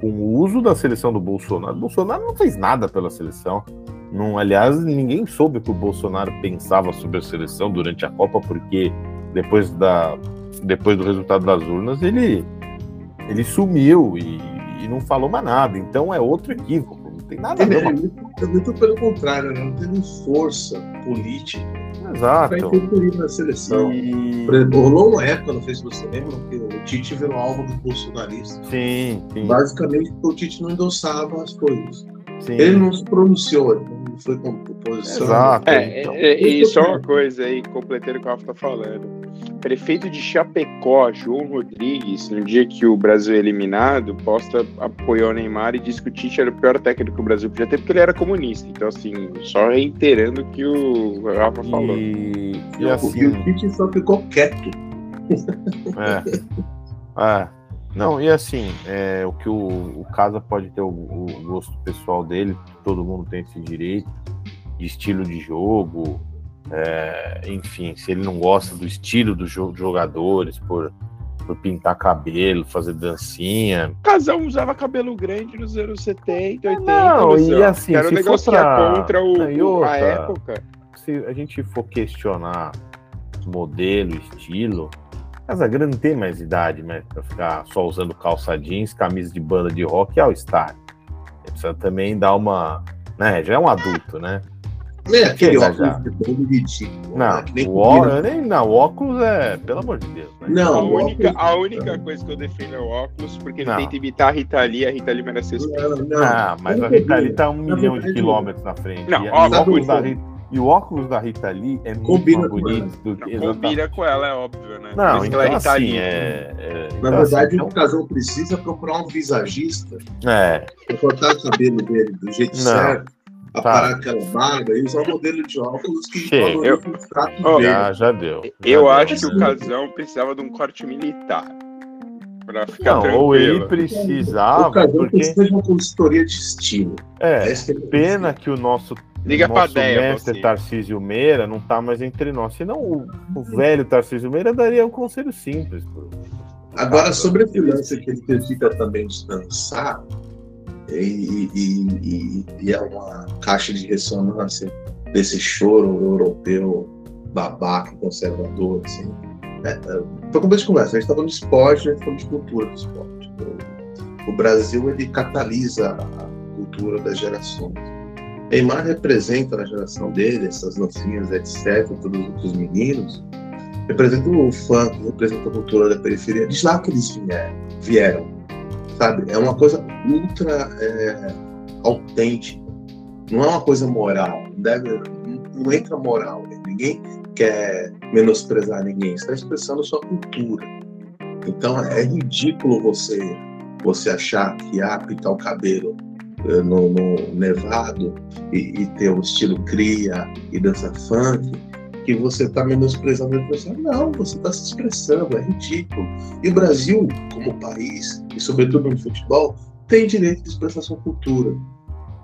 com o uso da seleção do Bolsonaro. Bolsonaro não fez nada pela seleção. Não, aliás, ninguém soube o que o Bolsonaro pensava sobre a seleção durante a Copa, porque depois, da, depois do resultado das urnas ele, ele sumiu e, e não falou mais nada. Então é outro equívoco. Não tem nada a ver. É, é muito pelo contrário, né? não teve força política Exato. Vai interferir na seleção. E... Por exemplo, rolou uma época, não sei se você lembra, que o Tite virou alvo dos bolsonaristas. Sim, sim. Basicamente porque o Tite não endossava as coisas. Sim. Ele não se pronunciou, ele não foi com oposição. Exato. É, então, é, e só uma coisa aí, completando o que o Rafa tá falando. Prefeito de Chapecó, João Rodrigues, no dia que o Brasil é eliminado, posta apoiou o Neymar e disse que o Tite era o pior técnico que o Brasil podia ter porque ele era comunista. Então, assim, só reiterando o que o Rafa falou. E, e assim... E o Tite só ficou quieto. É. é. Não, e assim, é, o que o, o Casa pode ter o, o, gosto pessoal dele, todo mundo tem esse direito, de estilo de jogo, é, enfim, se ele não gosta do estilo dos jogadores, por, por pintar cabelo, fazer dancinha. Casal usava cabelo grande nos anos 70, 80. Não, e assim, Quero negociar pra... contra o, outra, a época. Se a gente for questionar modelo, estilo, Casagrande não tem mais idade, né? Pra ficar só usando calça jeans, camisa de banda de rock e all-star. Ele precisa também dar uma. Né? Já é um adulto, né? É, aquele óculos ridículo. Não, né? o óculos, nem, não, o óculos é, pelo amor de Deus. Né? Não, a única, a única coisa que eu defendo é o óculos, porque ele não. tenta imitar a Rita Lee, a Rita Lee merece respeito. Não, não. Ah, mas a Rita Lee tá um milhão de quilômetros na frente. Não, e, e, óculos da Rita, e o óculos da Rita Lee é muito combina mais bonito do que. Não, combina com ela, é óbvio, né? Não, então, ela é Rita assim, Lee. É, é, Na então, verdade, assim, o casal precisa procurar um visagista é. pra cortar o cabelo dele do jeito certo a tá. parar aquela barba e usar o modelo de óculos que Chega. Eu... oh, já, já deu. Já eu deu. acho que o Casão precisava de um corte militar. Pra ficar não, tranquilo. ou ele precisava. O Casão porque... precisa de uma consultoria de estilo. É, é pena que o nosso Liga nosso pra mestre você. Tarcísio Meira não tá mais entre nós. Senão o, o velho Tarcísio Meira daria um conselho simples. Pro... Agora, sobre a lance que ele critica também de dançar, e, e, e, é uma caixa de ressonância desse choro europeu babaca, conservador, assim. É, é, foi como de conversa, a gente estava no esporte, a gente falando de cultura do esporte. O, o, Brasil, ele catalisa a cultura das gerações. Neymar representa na geração dele, essas nocinhas, etc., todos os meninos, representa o funk, representa a cultura da periferia, diz lá que eles vieram, vieram sabe? É uma coisa ultra é, autêntica. Não é uma coisa moral. Não, deve, não entra moral. Né? Ninguém quer menosprezar ninguém. Está expressando sua cultura. Então é ridículo você você achar que ah, pintar o cabelo eh, no, no nevado e, e, ter um estilo cria e dança funk, que você está menosprezando a pessoa. Não, você está se expressando, é ridículo. E o Brasil, como país, e sobretudo no futebol, tem direito de expressar sua cultura.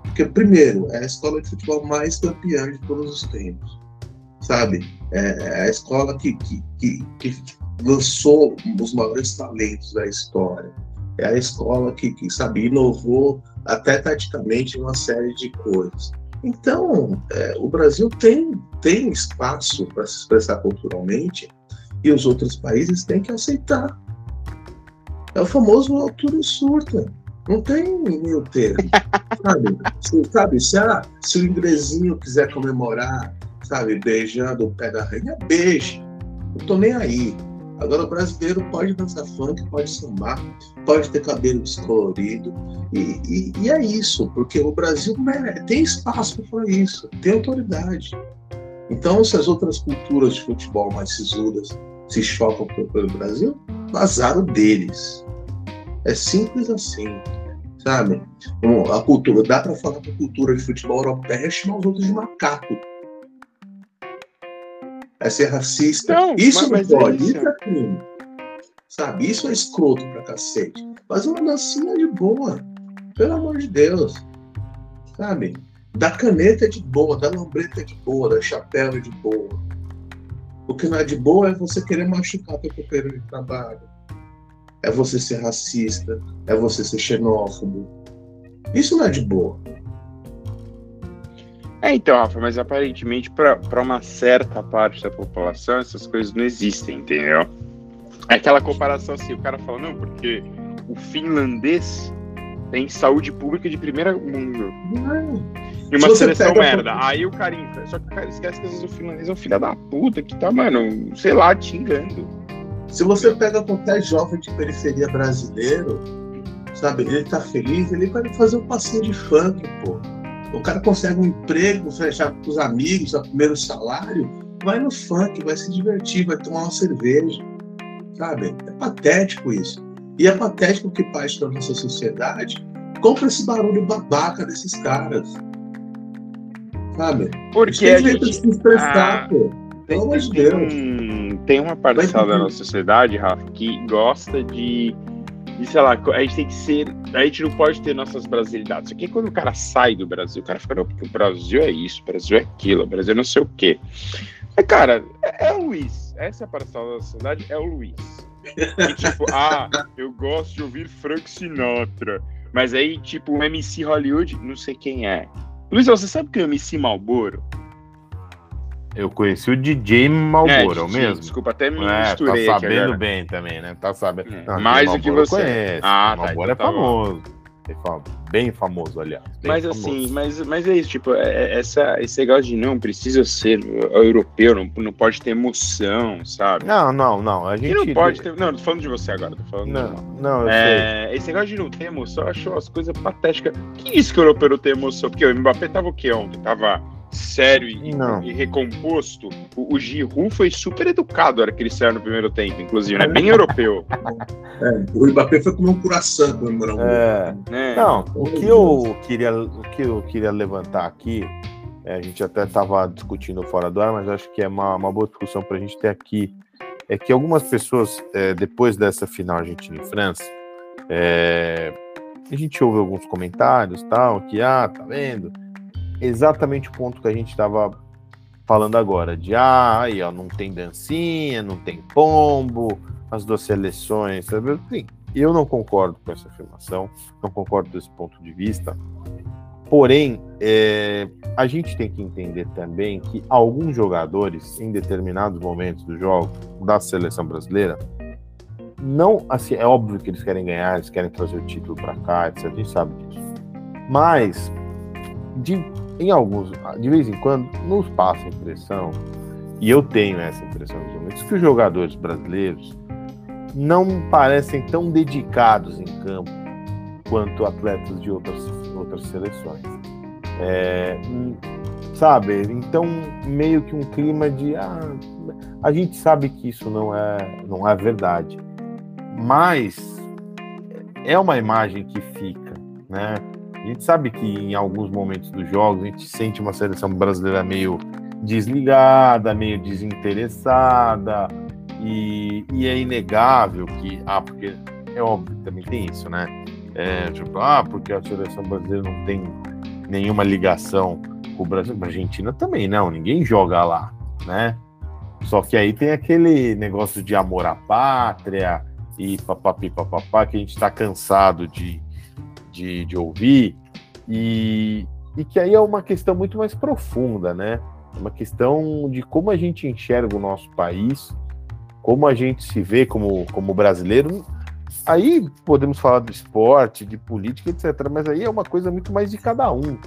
Porque, primeiro, é a escola de futebol mais campeã de todos os tempos. Sabe? É, é a escola que, que, que, que lançou os maiores talentos da história. É a escola que, que sabe, inovou até taticamente uma série de coisas. Então, é, o Brasil tem, tem espaço para se expressar culturalmente e os outros países têm que aceitar. É o famoso altura surta. Não tem meio termo. sabe? Se, sabe, se, a, se o inglesinho quiser comemorar, sabe, beijando o pé da rainha, beije. Não tô nem aí. Agora o brasileiro pode dançar funk, pode sambar, pode ter cabelo descolorido. E, e, e é isso, porque o Brasil né, tem espaço para isso, tem autoridade. Então, se as outras culturas de futebol mais sisudas se chocam pelo Brasil, vazaram deles. É simples assim, sabe? A cultura, dá para falar que a cultura de futebol europeia é chamar os outros de macaco é ser racista. Não, isso não pode, é isso. isso é crime. Sabe? Isso é escroto pra cacete. Mas uma dancinha de boa. Pelo amor de Deus. Sabe? Da caneta é de boa, da lambreta é de boa, da chapéu é de boa. O que não é de boa é você querer machucar teu companheiro de trabalho. É você ser racista, é você ser xenófobo. Isso não é de boa. É, então, Rafa, mas aparentemente para uma certa parte da população essas coisas não existem, entendeu? É aquela comparação assim, o cara fala, não, porque o finlandês tem saúde pública de primeira mundo. E uma seleção merda. Aí o cara Só que o cara esquece que às vezes o finlandês é um filho da puta que tá, mano, sei lá, te engano. Se você pega qualquer jovem de periferia brasileiro, sabe, ele tá feliz, ele vai fazer um passinho de funk, pô. O cara consegue um emprego, fechar com os amigos, o primeiro salário, vai no funk, vai se divertir, vai tomar uma cerveja. Sabe? É patético isso. E é patético que parte da nossa sociedade compra esse barulho babaca desses caras. Sabe? Porque a gente... se expressar, ah, pô. Pelo amor de Deus. Tem, tem uma parcela da nossa sociedade, Rafa, que gosta de e sei lá, a gente tem que ser. A gente não pode ter nossas brasilidades. Só que quando o cara sai do Brasil, o cara fica, não, porque o Brasil é isso, o Brasil é aquilo, o Brasil é não sei o quê. É, cara, é, é o Luiz. Essa é a parcela da sociedade, é o Luiz. E, tipo, (laughs) ah, eu gosto de ouvir Frank Sinatra. Mas aí, tipo, o MC Hollywood, não sei quem é. Luiz, você sabe que é o MC Malboro? Eu conheci o DJ Malboro, é, mesmo. Desculpa, até me é, misturei Tá sabendo bem também, né? Tá sabendo. É, mais do que você. Conhece. Ah, tá, Malboro então é tá famoso. Bem famoso, aliás. Bem mas famoso. assim, mas, mas é isso, tipo, é, é, essa, esse negócio de não precisa ser europeu, não, não pode ter emoção, sabe? Não, não, não. A gente e não pode ter. Não, tô falando de você agora, tô falando. Não, não, eu é, sei. Esse negócio de não ter emoção, eu acho as coisas patéticas. Que isso que o europeu não tem emoção? Porque o Mbappé tava o quê ontem? Tava sério e, e recomposto, o, o Giroud foi super educado na hora que ele saiu no primeiro tempo, inclusive, né? Bem (laughs) europeu. É, o Mbappé foi comer um coração comemorar um é, é. Não, o que eu queria, o que eu queria levantar aqui, é, a gente até estava discutindo fora do ar, mas acho que é uma, uma boa discussão para a gente ter aqui, é que algumas pessoas, é, depois dessa final Argentina e França, é, a gente ouve alguns comentários tal, que, ah, tá vendo, exatamente o ponto que a gente estava falando agora, de ah, aí, ó, não tem dancinha, não tem pombo, as duas seleções, sabe? Sim, eu não concordo com essa afirmação, não concordo desse ponto de vista. Porém, é, a gente tem que entender também que alguns jogadores, em determinados momentos do jogo da seleção brasileira, não, assim, é óbvio que eles querem ganhar, eles querem trazer o título para cá, etc. A gente sabe disso. Mas, de em alguns, de vez em quando, nos passa a impressão, e eu tenho essa impressão nos momentos, que os jogadores brasileiros não parecem tão dedicados em campo quanto atletas de outras, outras seleções. É, sabe? Então, meio que um clima de. Ah, a gente sabe que isso não é, não é verdade, mas é uma imagem que fica, né? A gente sabe que em alguns momentos dos jogos a gente sente uma seleção brasileira meio desligada, meio desinteressada, e, e é inegável que. Ah, porque é óbvio também tem isso, né? É, tipo, ah, porque a seleção brasileira não tem nenhuma ligação com o Brasil. A Argentina também não, ninguém joga lá, né? Só que aí tem aquele negócio de amor à pátria e papapi papapá que a gente está cansado de, de, de ouvir e, e que aí é uma questão muito mais profunda, né? Uma questão de como a gente enxerga o nosso país, como a gente se vê como, como brasileiro. Aí podemos falar do esporte, de política, etc. Mas aí é uma coisa muito mais de cada um.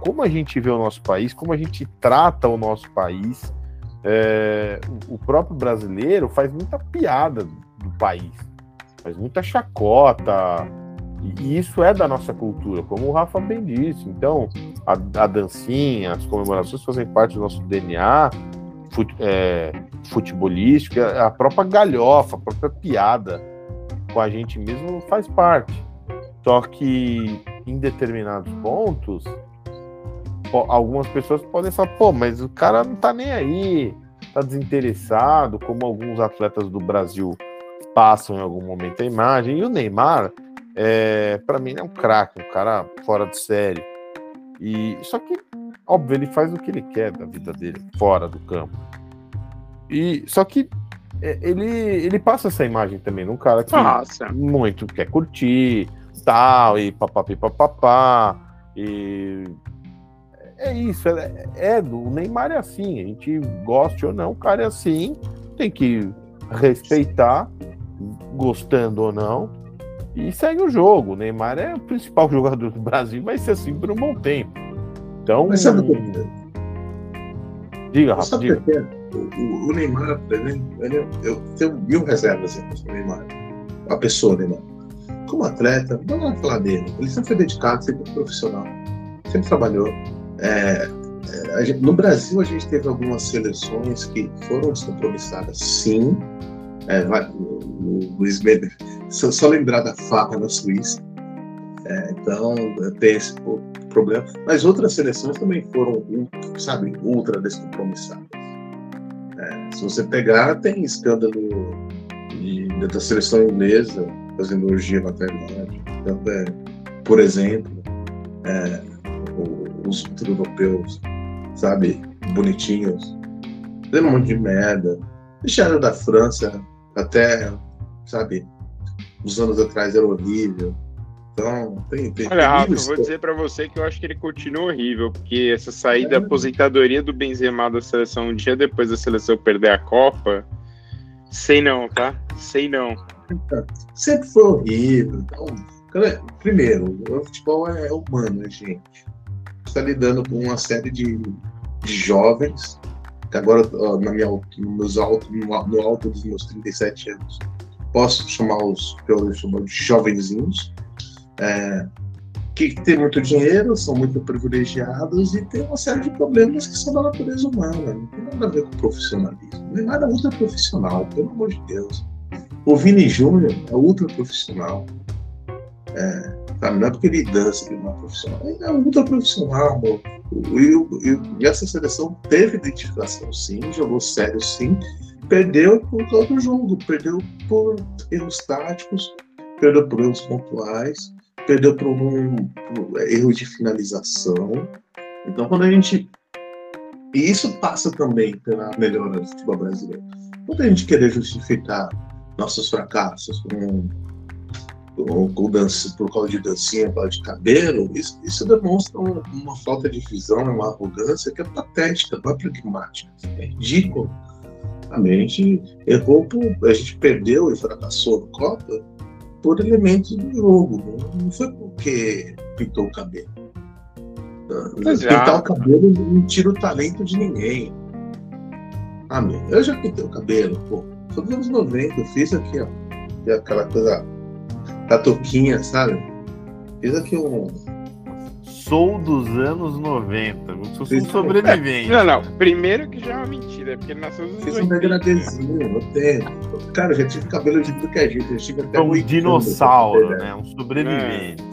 Como a gente vê o nosso país, como a gente trata o nosso país. É, o próprio brasileiro faz muita piada do país, faz muita chacota, e isso é da nossa cultura, como o Rafa bem disse. Então, a, a dancinha, as comemorações fazem parte do nosso DNA fute, é, futebolístico, a própria galhofa, a própria piada com a gente mesmo faz parte. Só que em determinados pontos, algumas pessoas podem falar, pô, mas o cara não tá nem aí, tá desinteressado, como alguns atletas do Brasil passam em algum momento a imagem. E o Neymar, é, para mim, é um craque, um cara fora de série. E só que, óbvio, ele faz o que ele quer da vida dele, fora do campo. E só que é, ele, ele passa essa imagem também num cara que muito quer curtir, tal, e papapi papapá, e é isso, é, é do o Neymar é assim, a gente goste ou não, o cara é assim, tem que respeitar, gostando ou não, e segue o jogo. O Neymar é o principal jogador do Brasil, vai ser assim por um bom tempo. Então. Mas sabe o que é? Diga, Rafa, diga. o é? O, o Neymar, exemplo, ele- eu tenho mil reservas relação ao Neymar. A pessoa Neymar. Como atleta, não vamos falar dele. Ele sempre foi dedicado, sempre foi profissional. Sempre trabalhou. É, é, gente- no Brasil, a gente teve algumas seleções que foram descompromissadas, sim. É, vai- o, o Luiz Meder, só, só lembrar da farra na Suíça. É, então, tem esse problema. Mas outras seleções também foram, sabe, ultra descompromissadas. É, se você pegar, tem escândalo de, da seleção inglesa fazendo orgia na. Então, é, por exemplo, é, os europeus, sabe, bonitinhos, fizeram um monte de merda. Deixaram da França até, sabe, uns anos atrás era horrível. Então, tem, tem, Olha, Rafa, eu vou dizer pra você que eu acho que ele continua horrível, porque essa saída, aposentadoria do Benzema da seleção um dia depois da seleção perder a Copa, sei não, tá? Sei não. sempre foi horrível. Então, cara, primeiro, o futebol é humano, né, gente? Está lidando com uma série de, de jovens, que agora, ó, na minha, no, meus alto, no, no alto dos meus 37 anos, posso chamar os que eu chamo de jovenzinhos, é, que tem muito dinheiro, são muito privilegiados e tem uma série de problemas que são da natureza humana. Não tem nada a ver com profissionalismo. É nada ultra profissional, pelo amor de Deus. O Vini Júnior é ultra profissional. É, sabe? Não é porque ele dança que ele não é profissional. Ele é ultra profissional. e essa seleção teve identificação, sim, jogou sério, sim. Perdeu por causa do jogo, perdeu por erros táticos, perdeu por erros pontuais, perdeu por um por erro de finalização. Então, quando a gente. E isso passa também pela melhora do futebol brasileiro. Quando a gente querer justificar nossos fracassos com, com, com dança, por causa de dancinha, por causa de cabelo, isso, isso demonstra um- uma falta de visão, uma arrogância que é patética, não é pragmática. É ridículo. A gente errou, por, a gente perdeu e fracassou no Copa por elementos do jogo. Não, foi porque pintou o cabelo. Exato. Pintar o cabelo não tira o talento de ninguém. Ah, meu, eu já pintei o cabelo, pô. Sou dos anos 90, eu fiz aqui, ó. Aquela coisa da touquinha, sabe? Fiz aqui um, sou dos anos 90. Eu sou um sobrevivente. Não, não. Primeiro que já é uma mentira, porque ele nasceu dos anos Fiz um 80. degradezinho, eu tenho. Cara, eu já tive cabelo de tudo que é jeito. Eu tive até É um dinossauro, ter né? Um sobrevivente.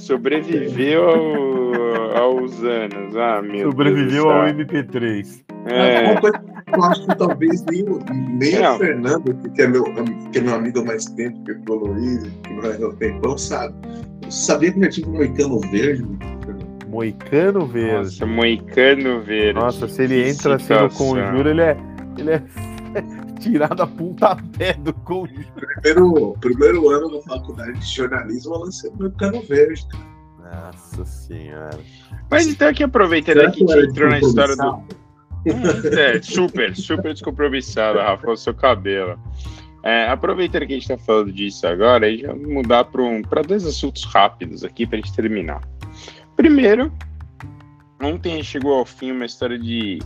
Sobreviveu ao- aos anos. Ah, meu Sobreviveu Deus ao do céu. MP3. Mas É, Uma coisa que eu acho que talvez nem, o- nem Não. o Fernando, que é, meu, que é meu amigo há mais tempo, que foi o Luiz, que não é meu tempão, sabe. Eu sabia que eu já tive um moicano verde? Moicano verde. nossa, moicano verde. Nossa, se ele Que entra assim no conjuro, ele é, ele é (laughs) tirado a pontapé do conjuro. Primeiro, primeiro ano da faculdade de jornalismo, eu lancei moicano verde. Nossa senhora. Mas então aqui aproveitando Será que a gente entrou na história do. descompromissado? É, super, super descompromissado, Rafa, o seu cabelo. É, aproveitando que a gente tá falando disso agora, aí já vamos mudar para um, dois assuntos rápidos aqui pra gente terminar. Primeiro, ontem chegou ao fim uma história de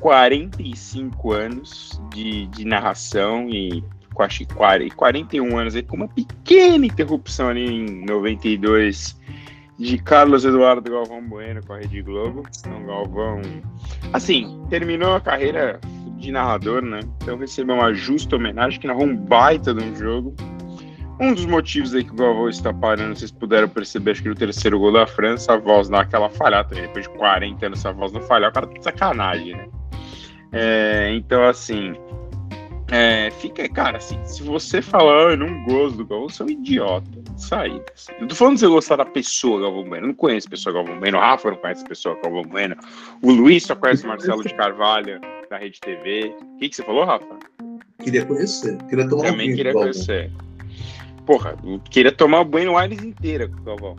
45 anos de, de narração e acho que 40 41 anos aí, com uma pequena interrupção ali em 92 de Carlos Eduardo Galvão Bueno com a Rede Globo. Então, Galvão, assim, terminou a carreira de narrador, né? Então recebeu uma justa homenagem que narrou um baita de um jogo. Um dos motivos aí que o Galvão está parando, vocês puderam perceber, acho que no terceiro gol da França, a voz dá aquela falhada. Depois de 40 anos, essa voz não falhar, o cara tá de sacanagem, né? É, então, assim, é, fica, cara, assim, se você falar, ah, eu não gosto do Galvão, você é um idiota. Sai. Assim. Eu tô falando de você gostar da pessoa Galvão Bueno. Eu não conheço a pessoa Galvão Bueno. O Rafa não conhece a pessoa Galvão Bueno. O Luiz só conhece o Marcelo de Carvalho da Rede TV. O que, que você falou, Rafa? Queria conhecer, queria tomar um Também vinho queria do Galvão. Porra, queria tomar o Bueno Aires inteira com o Galvão.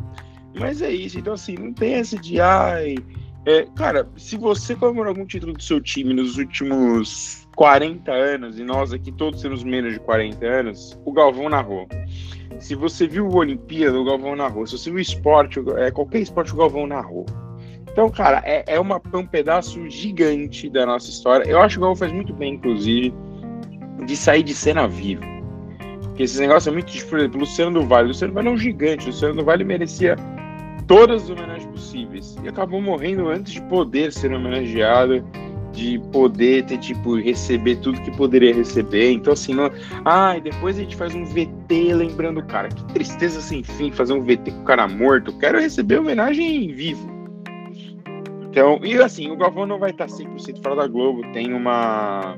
Mas é isso, então assim, não tem essa de ai. é, cara, se você comemorou algum título do seu time nos últimos 40 anos, e nós aqui todos temos menos de 40 anos, o Galvão narrou. Se você viu o Olimpíada, o Galvão narrou. Se você viu o esporte, é, qualquer esporte, o Galvão narrou. Então, cara, é, é, uma, é um pedaço gigante da nossa história. Eu acho que o Galvão faz muito bem, inclusive, de sair de cena vivo. Porque esse negócio é muito difícil. Por exemplo, Luciano do Vale. Luciano do Vale é um gigante. Luciano do Vale merecia todas as homenagens possíveis. E acabou morrendo antes de poder ser homenageado, de poder ter, tipo, receber tudo que poderia receber. Então, assim, não... ah, e depois a gente faz um VT lembrando o cara. Que tristeza sem fim fazer um VT com o cara morto. Quero receber homenagem vivo. Então, e assim, o Galvão não vai estar 100% fora da Globo. Tem uma.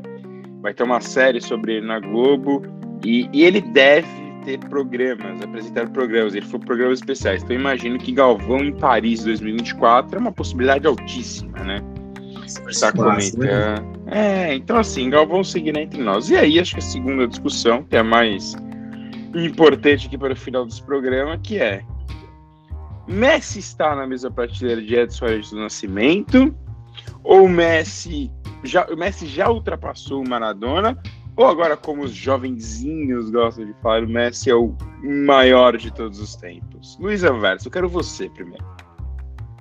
Vai ter uma série sobre ele na Globo. E, e ele deve ter programas, apresentar programas. Ele falou programas especiais. Então, eu imagino que Galvão em Paris 2024 é uma possibilidade altíssima, né? Está Massa, né? comentando. É, então assim, Galvão seguirá entre nós. E aí, acho que a segunda discussão, que é a mais importante aqui para o final desse programa, que é Messi está na mesma prateleira de Edson Arantes do Nascimento? Ou Messi já, o Messi já ultrapassou o Maradona? Ou agora, como os jovenzinhos gostam de falar, o Messi é o maior de todos os tempos? Luiz Anverso, eu quero você primeiro.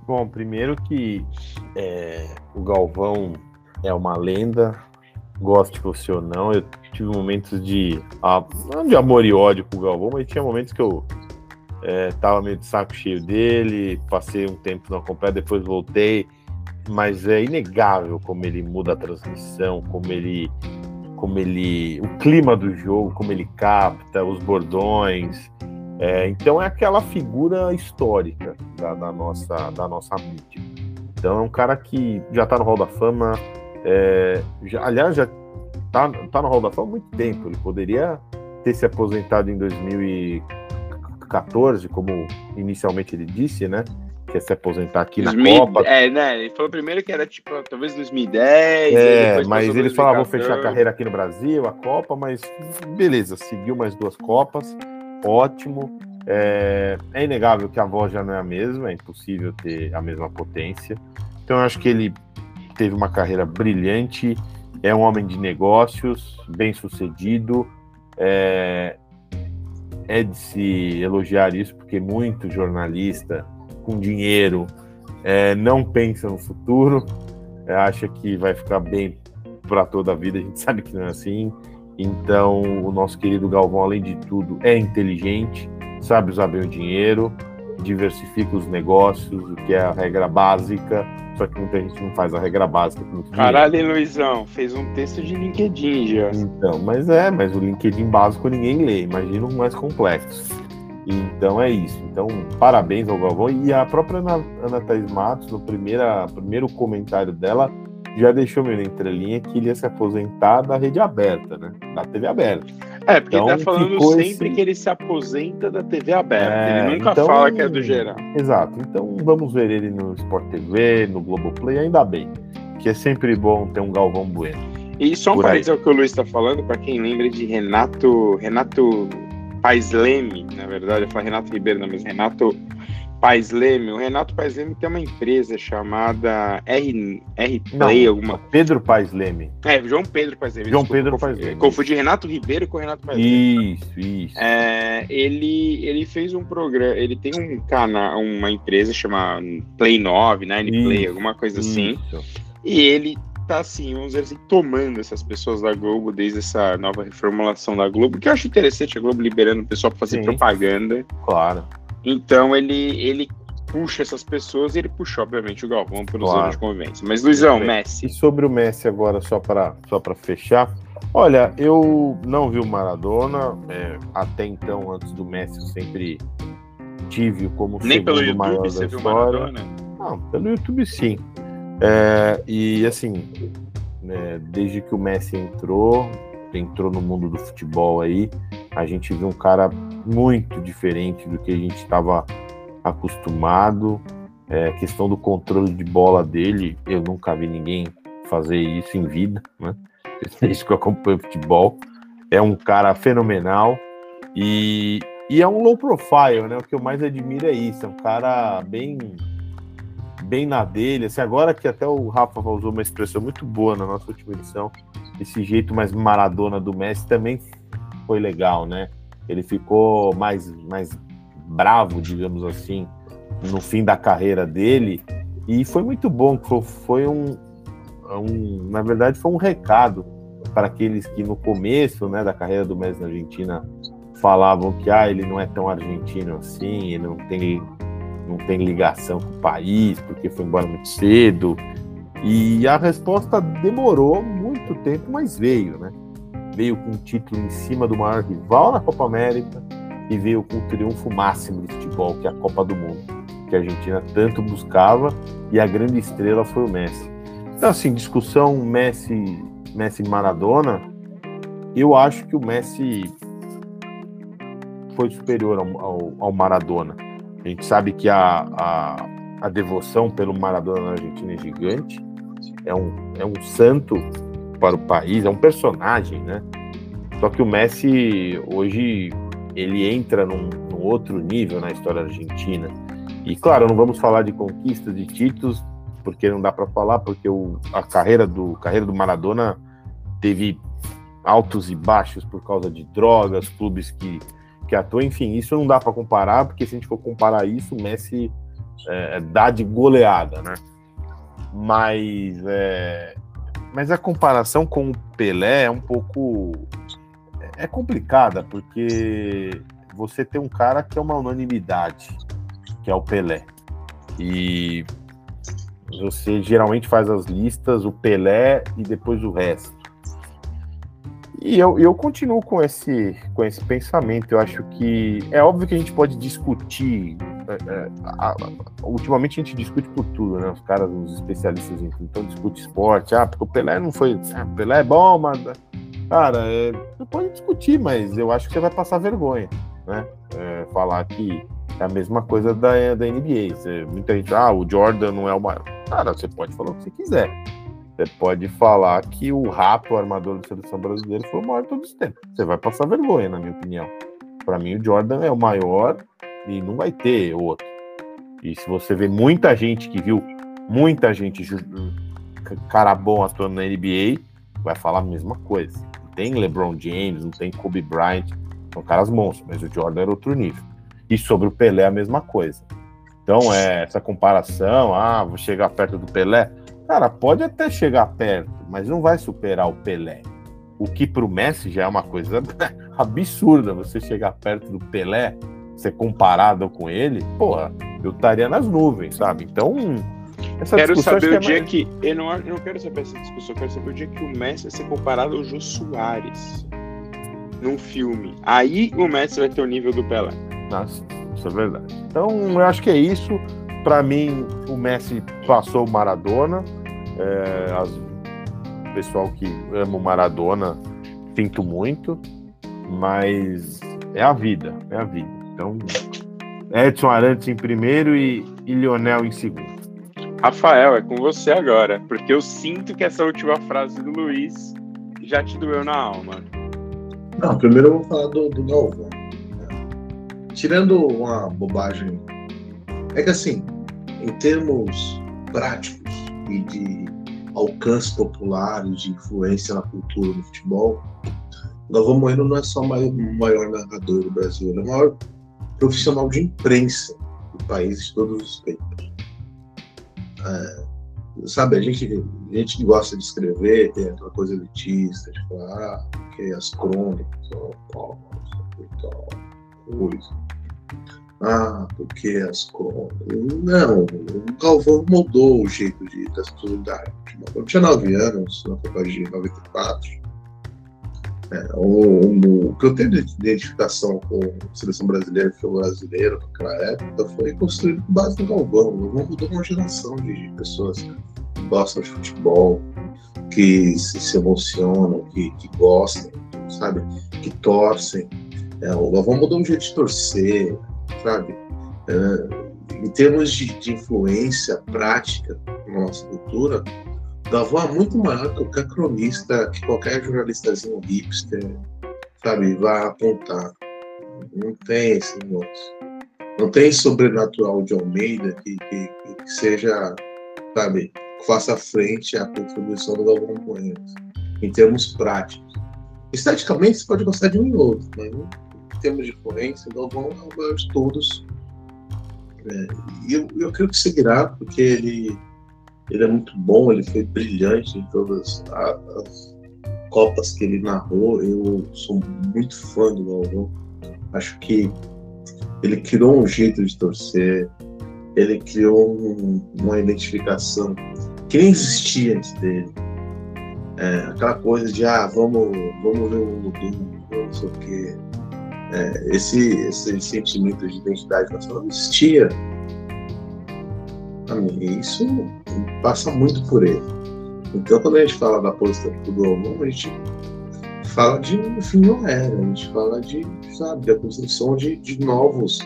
Bom, primeiro que é, o Galvão é uma lenda, goste você ou não. Eu tive momentos de. não de amor e ódio com o Galvão, mas tinha momentos que eu é, tava meio de saco cheio dele, passei um tempo não acompanhar, depois voltei. Mas é inegável como ele muda a transmissão, como ele. Como ele. O clima do jogo, como ele capta, os bordões. É, então é aquela figura histórica da, da nossa, da nossa mídia. Então é um cara que já está no Hall da Fama, é, já, aliás, já está tá no Hall da Fama há muito tempo. Ele poderia ter se aposentado em 2014, como inicialmente ele disse, né? Que ia se aposentar aqui na 2000 Copa. É, né? Ele falou primeiro que era tipo, talvez 2010. aí É, mas eles falavam vou 2014. fechar a carreira aqui no Brasil, a Copa, mas beleza, seguiu mais duas Copas, ótimo. É, é inegável que a voz já não é a mesma, é impossível ter a mesma potência. Então eu acho que ele teve uma carreira brilhante, é um homem de negócios, bem sucedido. É, é de se elogiar isso, porque muito jornalista com dinheiro é, não pensa no futuro, é, acha que vai ficar bem para toda a vida, a gente (laughs) sabe que não é assim. Então, o nosso querido Galvão, além de tudo, é inteligente, sabe usar bem o dinheiro, diversifica os negócios, o que é a regra básica, só que muita gente não faz a regra básica. Caralho, dinheiro. Luizão, fez um texto de LinkedIn já. Então, mas é, mas o LinkedIn básico ninguém lê, imagina um mais complexo. Então é isso. Então, parabéns ao Galvão. E a própria Ana, Ana Thaís Matos, no primeira, primeiro comentário dela, já deixou meio na entrelinha que ele ia se aposentar da rede aberta, né? Da TV aberta. É, porque então, ele tá falando sempre esse... que ele se aposenta da TV aberta. É, ele nunca então, fala que é do geral. Exato. Então vamos ver ele no Sport TV, no Globoplay, ainda bem. Que é sempre bom ter um Galvão Bueno. E só um parênteses ao que o Luiz está falando, para quem lembra de Renato, Renato Pais Leme, na verdade, eu falo Renato Ribeiro, não, mas Renato Pais Leme. O Renato Pais Leme tem uma empresa chamada R, R Play, não, alguma. Pedro Pais Leme. É, João Pedro Pais Leme. João Desculpa, Pedro Pais Leme. Confundi Renato Ribeiro com Renato Pais Leme. Isso, isso. É, ele, ele fez um programa, ele tem um canal, uma empresa chamada Play 9, Nine isso, Play, alguma coisa assim. Isso. E ele tá assim, vamos dizer assim, tomando essas pessoas da Globo desde essa nova reformulação da Globo, que eu acho interessante a Globo liberando o pessoal para fazer Sim. propaganda. Claro. Então ele, ele puxa essas pessoas e ele puxou, obviamente, o Galvão pelos claro. anos de convivência. Mas, Luizão, Messi. E sobre o Messi agora, só para só fechar. Olha, eu não vi o Maradona. É, até então, antes do Messi, eu sempre tive como Nem pelo YouTube você viu o Maradona? Não, pelo YouTube sim. É, e assim, é, desde que o Messi entrou, entrou no mundo do futebol aí, a gente viu um cara muito diferente do que a gente estava acostumado. É, questão do controle de bola dele, eu nunca vi ninguém fazer isso em vida, né? (laughs) Desde que eu acompanho futebol. É um cara fenomenal e, e é um low profile, né? O que eu mais admiro é isso. É um cara bem bem na dele. Assim, agora que até o Rafa usou uma expressão muito boa na nossa última edição, esse jeito mais maradona do Messi também foi legal, né? Ele ficou mais, mais bravo, digamos assim, no fim da carreira dele. E foi muito bom, foi um, um na verdade, foi um recado para aqueles que no começo né, da carreira do Messi na Argentina falavam que ah, ele não é tão argentino assim, ele não tem não tem ligação com o país, porque foi embora muito cedo. E a resposta demorou muito tempo, mas veio, né? Veio com um título em cima do maior rival na Copa América e veio com o triunfo máximo do futebol, que é a Copa do Mundo, que a Argentina tanto buscava e a grande estrela foi o Messi. Então, assim, discussão Messi, Messi Maradona, eu acho que o Messi foi superior ao, ao, ao Maradona. A gente sabe que a, a, a devoção pelo Maradona na Argentina é gigante. É um, é um santo para o país, é um personagem, né? Só que o Messi hoje ele entra num, num, outro nível na história argentina. E claro, não vamos falar de conquistas, de títulos, porque não dá para falar, porque o, a carreira do carreira do Maradona teve altos e baixos por causa de drogas, clubes que que atua, enfim, isso não dá para comparar, porque se a gente for comparar isso, o Messi é, dá de goleada, né? Mas, é, mas a comparação com o Pelé é um pouco é complicada, porque você tem um cara que é uma unanimidade, que é o Pelé. E você geralmente faz as listas, o Pelé e depois o resto. E eu, eu continuo com esse, com esse pensamento. Eu acho que é óbvio que a gente pode discutir. É, é, a, a, ultimamente a gente discute por tudo, né? Os caras, os especialistas então discute esporte. Ah, porque o Pelé não foi. Ah, Pelé é bom, mas. Cara, é, você pode discutir, mas eu acho que você vai passar vergonha, né? É, falar que é a mesma coisa da, da NBA. Você, muita gente, ah, o Jordan não é o maior. Cara, você pode falar o que você quiser. Você pode falar que o Rato, o armador da seleção brasileira, foi o maior de todos os tempos. Você vai passar vergonha, na minha opinião. Para mim, o Jordan é o maior e não vai ter outro. E se você vê muita gente que viu, muita gente, cara bom atuando na NBA, vai falar a mesma coisa. Não tem LeBron James, não tem Kobe Bryant, são caras monstros, mas o Jordan era outro nível. E sobre o Pelé, a mesma coisa. Então, é, essa comparação, ah, vou chegar perto do Pelé. Cara, pode até chegar perto, mas não vai superar o Pelé. O que para o Messi já é uma coisa (laughs) absurda você chegar perto do Pelé, ser comparado com ele, porra, eu estaria nas nuvens, sabe? Então, essa quero saber o é dia mais... que. Eu não, eu não quero saber essa discussão, eu quero saber o dia que o Messi vai ser comparado ao Jô Soares num filme. Aí o Messi vai ter o nível do Pelé. Nossa, isso é verdade. Então, eu acho que é isso. Para mim, o Messi passou o Maradona. É, as, o pessoal que ama o Maradona, sinto muito, mas é a vida, é a vida. Então, Edson Arantes em primeiro e, e Lionel em segundo. Rafael, é com você agora, porque eu sinto que essa última frase do Luiz já te doeu na alma. Não, primeiro eu vou falar do, do Galvão. Tirando uma bobagem, é que assim, em termos práticos e de alcance popular e de influência na cultura do futebol, Galvão Bueno não é só o maior, maior narrador do Brasil, ele é o maior profissional de imprensa do país de todos os tempos. É, sabe, a gente, a gente que gosta de escrever, tem aquela coisa elitista, de falar, ah, porque as crônicas, ó, tal, coisa. Ah, porque as crônicas. Não, o Galvão mudou o jeito de, das pessoas lidarem. Eu tinha nove anos, na Copa de 94, é, o, o, que eu tenho de identificação com a seleção brasileira, que foi brasileiro naquela época, foi construído com base no Galvão. O Galvão mudou uma geração de, pessoas que gostam de futebol, que se, se emocionam, que, que, gostam, sabe? Que torcem. É, o Galvão mudou um jeito de torcer, sabe? É, em termos de, de influência prática na nossa cultura, Galvão é muito maior que qualquer cronista, que qualquer jornalistazinho hipster, sabe, vai apontar. Não tem esse negócio. Não tem sobrenatural de Almeida que, que, que seja, sabe, faça frente à contribuição do Galvão Bueno, em termos práticos. Esteticamente, você pode gostar de um e outro, mas em termos de influência, o Galvão é o maior de todos. É, e eu, eu creio que seguirá, porque ele ele é muito bom, ele foi brilhante em todas as Copas que ele narrou. Eu sou muito fã do Galvão. Acho que ele criou um jeito de torcer, ele criou um, uma identificação que nem existia antes dele. É, aquela coisa de, ah, vamos, vamos ver o Ludum, não sei o quê. É, esse, esse sentimento de identidade nacional existia isso passa muito por ele. Então, quando a gente fala da posição do Galvão, a gente fala de um fim de uma era, a gente fala de, sabe, da construção de, de novos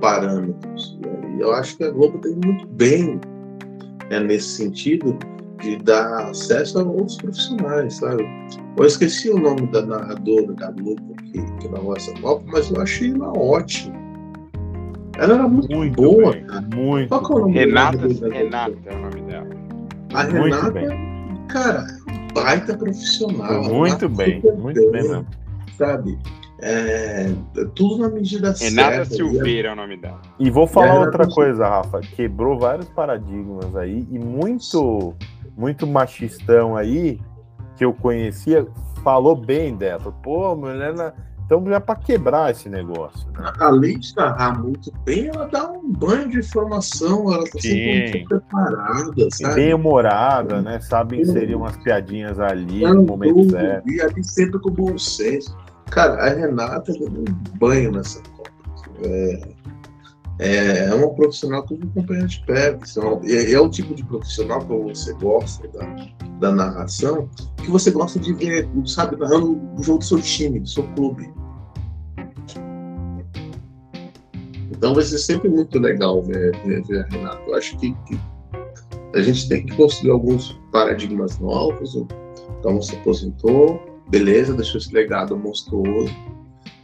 parâmetros. E eu acho que a Globo tem muito bem é, nesse sentido de dar acesso a outros profissionais, sabe? Eu esqueci o nome da narradora da Globo que, que narrou essa Copa, mas eu achei ela ótima. Ela era muito, muito boa, bem, cara. Muito. Qual é o nome Renata, Renata é o nome dela. A muito Renata, bem. cara, baita profissional. Muito bem, muito bem mesmo. Sabe? É, tudo na medida certa. Renata Silveira é o nome dela. E vou falar outra coisa, Rafa. Quebrou vários paradigmas aí e muito, muito machistão aí que eu conhecia falou bem dela. Pô, mulher então já para quebrar esse negócio. Né? Além de narrar muito bem, ela dá um banho de informação, ela está sempre muito preparada, sabe? Bem humorada, né? Sabe inserir umas piadinhas ali no momento certo. E ali sempre com bom senso. Cara, a Renata deu um banho nessa Copa. É, é, é uma profissional que eu acompanho de perto. É, é o tipo de profissional que você gosta da, da narração, que você gosta de ver, sabe, narrando o jogo do seu time, do seu clube. Então vai ser sempre muito legal ver, ver, ver a Renata. Eu acho que, que, a gente tem que construir alguns paradigmas novos. Então se aposentou, beleza, deixou esse legado monstruoso.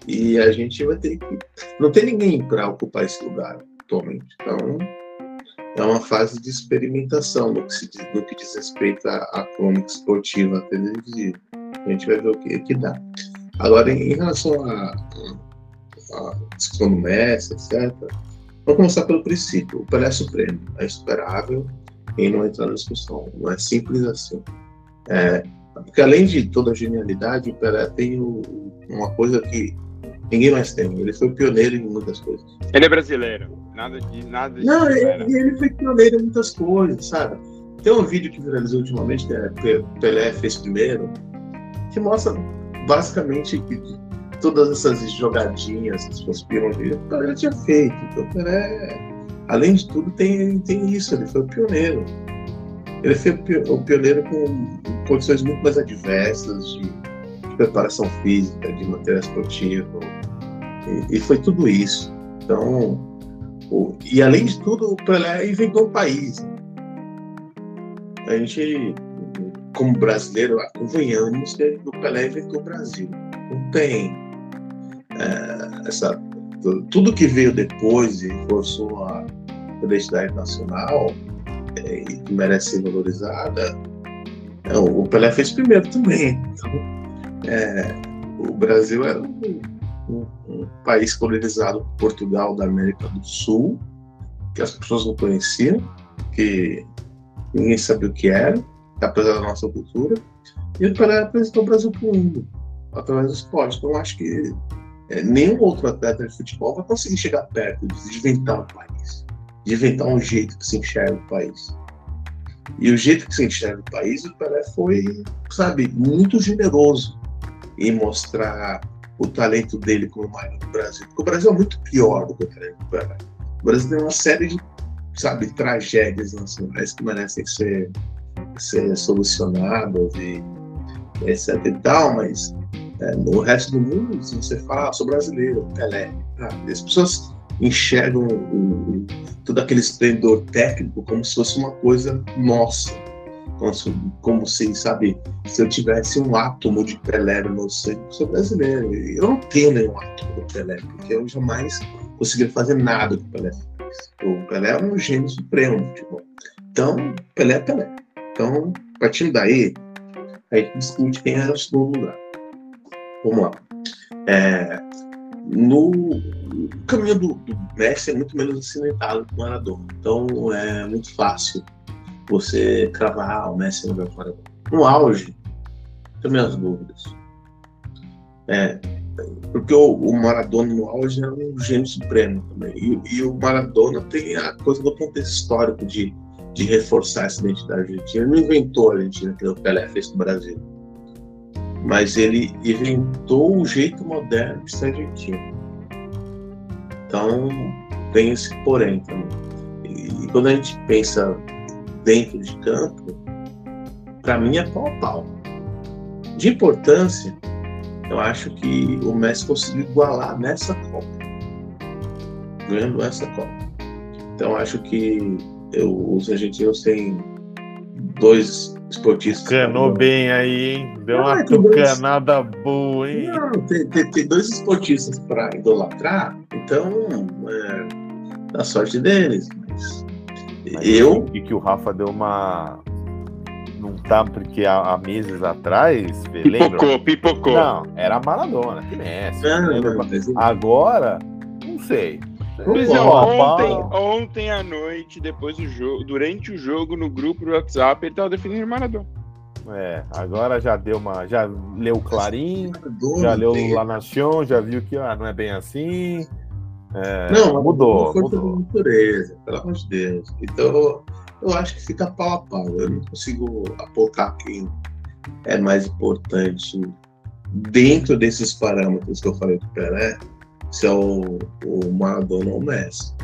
E a gente vai ter que. Não tem ninguém para ocupar esse lugar atualmente. Então é uma fase de experimentação no que, se, no que diz respeito à, à crônica esportiva televisiva. A gente vai ver o que, que dá. Agora, em, relação a, a discussão do Messi, etc. Vamos começar pelo princípio. O Pelé é Supremo é esperável em não entrar na discussão. Não é simples assim. É, porque além de toda a genialidade, o Pelé tem o, uma coisa que Ninguém mais tem. Ele foi pioneiro em muitas coisas. Ele é brasileiro. Nada de nada de Não, ele, ele foi pioneiro em muitas coisas, sabe? Tem um vídeo que viralizou ultimamente, que é Pelé fez primeiro, que mostra basicamente que todas essas jogadinhas que as pessoas piram dele, o Pelé tinha feito. Então, o Pelé, além de tudo, tem, tem isso, ele foi o pioneiro. Ele foi o pioneiro com condições muito mais adversas de, de preparação física, de material esportivo, e, foi tudo isso. Então, o, e além de tudo, o Pelé inventou um país. A gente, como brasileiro, convenhamos que o Pelé inventou o Brasil. Não tem é, essa, tudo que veio depois e reforçou a identidade nacional é, e que merece ser valorizada, é, o Pelé fez primeiro também. Então, é, o Brasil era um, país colonizado por Portugal da América do Sul, que as pessoas não conheciam, que ninguém sabia o que era, apesar da nossa cultura, e o Pelé apresentou o Brasil para o mundo, através do esporte. Então, acho que é, nenhum outro atleta de futebol vai conseguir chegar perto de inventar o país, de inventar um jeito que se enxerga o país. E o jeito que se enxerga o país, o Pelé foi, sabe, muito generoso em mostrar o talento dele como maior do Brasil. Porque o Brasil é muito pior do que o talento do Pelé. O Brasil tem uma série de, sabe, tragédias nacionais que merecem ser, ser solucionadas e etc e tal, mas é, no resto do mundo, se você fala, ah, sou brasileiro, Pelé, ah, as pessoas enxergam o, o, todo aquele esplendor técnico como se fosse uma coisa nossa. Como se, se, sabe, se eu tivesse um átomo de Pelé no meu sangue, eu sou brasileiro. Eu não tenho nenhum átomo de Pelé, porque eu jamais conseguiria fazer nada com o Pelé. O Pelé é um gênio supremo tipo. Então, Pelé é Pelé. Então, partindo daí, a gente discute quem era o segundo lugar. Vamos lá. É, no caminho do, do, Messi é muito menos acidentado que o Maradona. Então é muito fácil você cravar o Messi no meu Maradona. No auge, tenho minhas dúvidas. É, porque o, o, Maradona no auge é um gênio supremo também. E, e, o Maradona tem a coisa do contexto histórico de, de reforçar essa identidade argentina. Ele não inventou a Argentina que o Pelé fez no Brasil mas ele inventou o jeito moderno de ser argentino. Então, tem esse porém também. E quando a gente pensa dentro de campo, para mim é pau a pau. De importância, eu acho que o Messi conseguiu igualar nessa Copa, ganhando essa Copa. Então, acho que eu, os argentinos têm dois esportistas. Canou bem aí, hein? Deu uma tucanada dois... boa, hein? Não, tem, tem, tem dois esportistas para idolatrar, então é a sorte deles. Mas, mas eu. E que o Rafa deu uma. Não tá, porque há, há meses atrás. Pipocou, lembra? pipocou. Não, era Maradona, que Messi. Não, não, não, Agora, não sei. Pois é, ontem, ontem à noite, depois do jogo, durante o jogo, no grupo do WhatsApp, ele tava definindo Maradona. É, agora já deu uma. Já leu Clarim, já leu La Nation, já viu que ah, não é bem assim. É, não, mudou. Foi mudou. natureza, pelo amor de Deus. Então, eu acho que fica pau a pau. Eu não consigo apontar quem é mais importante dentro desses parâmetros que eu falei do Pelé se é o, o Maradona ou o Messi.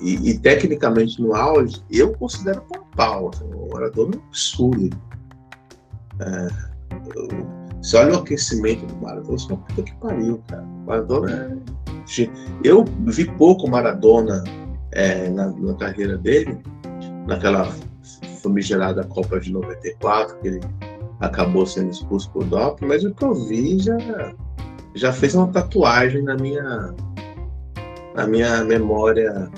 E, e, tecnicamente no auge, eu considero pau pau. Assim, o Maradona é um absurdo. É, você olha o aquecimento do Maradona, você fala, puta que pariu, cara. O Maradona é. Eu vi pouco Maradona é, na, na, carreira dele, naquela famigerada Copa de 94, que ele acabou sendo expulso por doping, mas o que eu vi já já fez uma tatuagem na minha na minha memória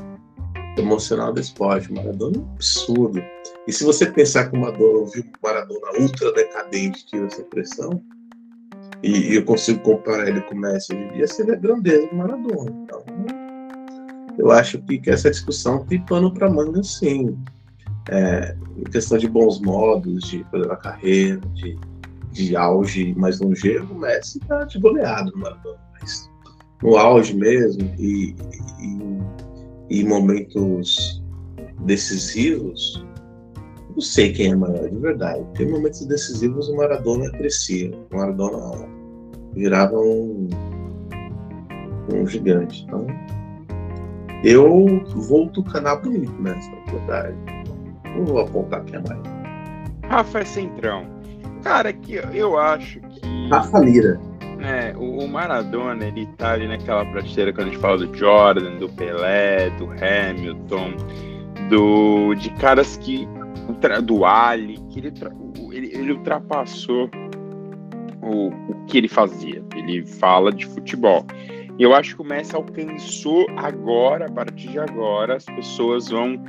emocional do esporte. Maradona é um absurdo. E se você pensar que o Maradona viu o Maradona ultra decadente tira essa pressão, e, eu consigo comparar ele com o Messi hoje em dia, seria a grandeza do Maradona. Então, eu acho que, que essa discussão tem pano para manga, sim. É, em questão de bons modos, de fazer a carreira, de de auge mais longevo, o Messi tá de goleado no Maradona. Mas no auge mesmo e, e, e momentos decisivos, não sei quem é maior, de verdade. Tem momentos decisivos o Maradona crescia. O Maradona virava um, um gigante. Então, eu vou tucanar bonito nessa, verdade. Não vou apontar quem é mais. Rafa é centrão. Cara, que eu acho que. Rafa Lira. É, o, Maradona, ele tá ali naquela prateleira quando a gente fala do Jordan, do Pelé, do Hamilton, do, de caras que. Do Ali, que ele, ele, ele ultrapassou o, o que ele fazia. Ele fala de futebol. E eu acho que o Messi alcançou agora, a partir de agora, as pessoas vão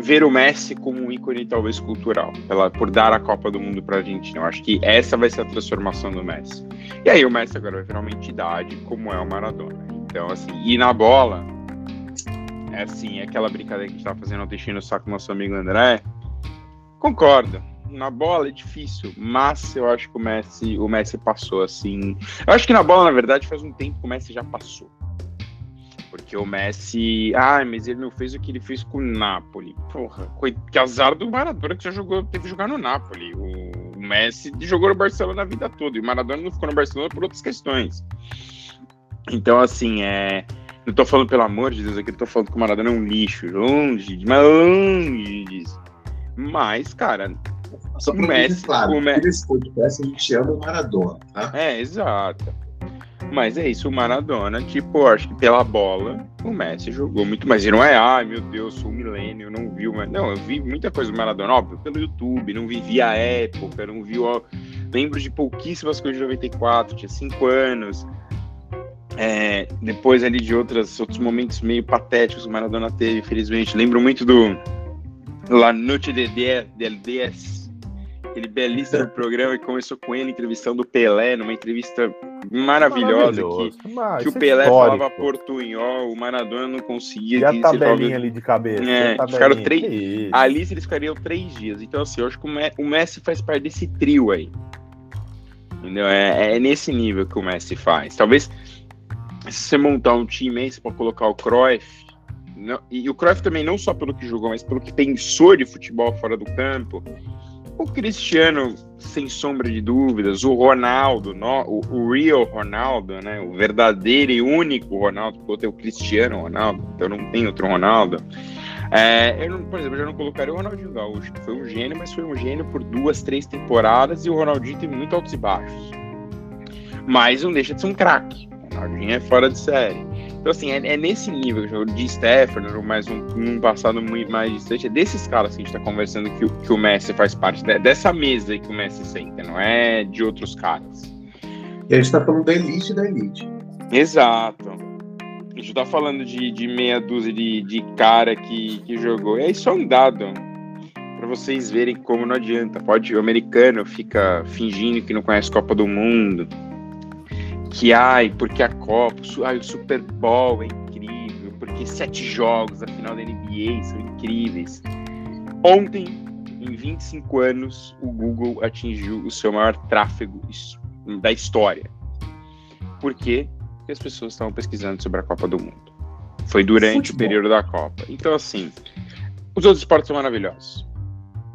ver o Messi como um ícone talvez cultural, pela, por dar a Copa do Mundo para a Argentina. Eu acho que essa vai ser a transformação do Messi. E aí o Messi agora vai virar uma entidade como é o Maradona. Então, assim, e na bola, é assim, é aquela brincadeira que a gente tava fazendo ontem no saco com nosso amigo André. Concordo. Na bola é difícil, mas eu acho que o Messi, o Messi passou assim. Eu acho que na bola, na verdade, faz um tempo que o Messi já passou. Porque o Messi. Ah, mas ele não fez o que ele fez com o Napoli. Porra, que azar do Maradona que já jogou, teve que jogar no Napoli. O, Messi jogou no Barcelona a vida toda. E o Maradona não ficou no Barcelona por outras questões. Então, assim, é. Não tô falando, pelo amor de Deus, aqui eu tô falando que o Maradona é um lixo, longe, mas longe disso. Mas, cara, Só o Messi. Claro, o Messi... nesse podcast a gente ama o Maradona, tá? É, exato. Mas é isso, o Maradona, tipo, acho que pela bola, o Messi jogou muito, mas ele não é, ai meu Deus, sou um milênio, não viu, mas não, eu vi muita coisa do Maradona, óbvio, pelo YouTube, não vivi a época, não vi, ó, lembro de pouquíssimas coisas de 94, tinha 5 anos, é, depois ali de outras, outros momentos meio patéticos que o Maradona teve, infelizmente. Lembro muito do La Noche de Diez, del Diez, aquele belíssimo programa que começou com ele entrevistando o Pelé, numa entrevista maravilhosa que, Mas, que o é Pelé histórico. falava portunhol, o Maradona não conseguia. E a tabelinha ali de cabeça. É, ficaram três, ali eles ficariam três dias. Então, assim, eu acho que o Messi faz parte desse trio aí. Entendeu? É, é nesse nível que o Messi faz. Talvez se você montar um time aí, você pode colocar o Cruyff. Não, e o Cruyff também, não só pelo que jogou, mas pelo que pensou de futebol fora do campo. O Cristiano, sem sombra de dúvidas, o Ronaldo, no, o, o, real Ronaldo, né? O verdadeiro e único Ronaldo, porque eu tenho o Cristiano Ronaldo, então não tem outro Ronaldo. É, eu, não, por exemplo, eu já não colocaria o Ronaldinho Gaúcho, que foi um gênio, mas foi um gênio por duas, três temporadas, e o Ronaldinho teve muito altos e baixos. Mas não deixa de ser um craque. Ronaldinho é fora de série. Então, assim, é, é nesse nível de Stafford, mas um, num passado muito mais distante, é desses caras que a gente tá conversando que, que o Messi faz parte, de, dessa mesa que o Messi senta, não é de outros caras. E a gente tá falando da elite da elite. Exato. A gente tá falando de, de meia dúzia de, de cara que, que jogou. E aí só um dado para vocês verem como não adianta. Pode, o americano fica fingindo que não conhece Copa do Mundo que ai, porque a Copa, ai, o Super Bowl é incrível, porque sete jogos, a final da NBA são incríveis. Ontem, em 25 anos, o Google atingiu o seu maior tráfego da história. Por quê? Porque as pessoas estavam pesquisando sobre a Copa do Mundo. Foi durante Futebol. o período da Copa. Então, assim, os outros esportes são maravilhosos.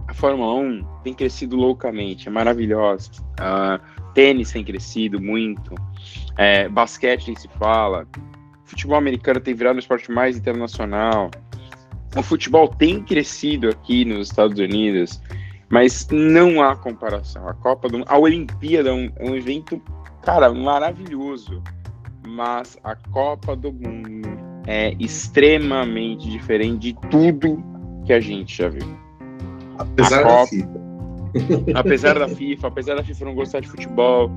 A Fórmula 1 tem crescido loucamente, é maravilhosa. Uh, tênis tem crescido muito, é, basquete nem se fala, futebol americano tem virado um esporte mais internacional. O futebol tem crescido aqui nos Estados Unidos, mas não há comparação. A Copa do a Olimpíada é um, é um evento, cara, maravilhoso, mas a Copa do Mundo é extremamente diferente de tudo que a gente já viu. Apesar a Copa, da FIFA (laughs) apesar da FIFA, apesar da FIFA não gostar de futebol,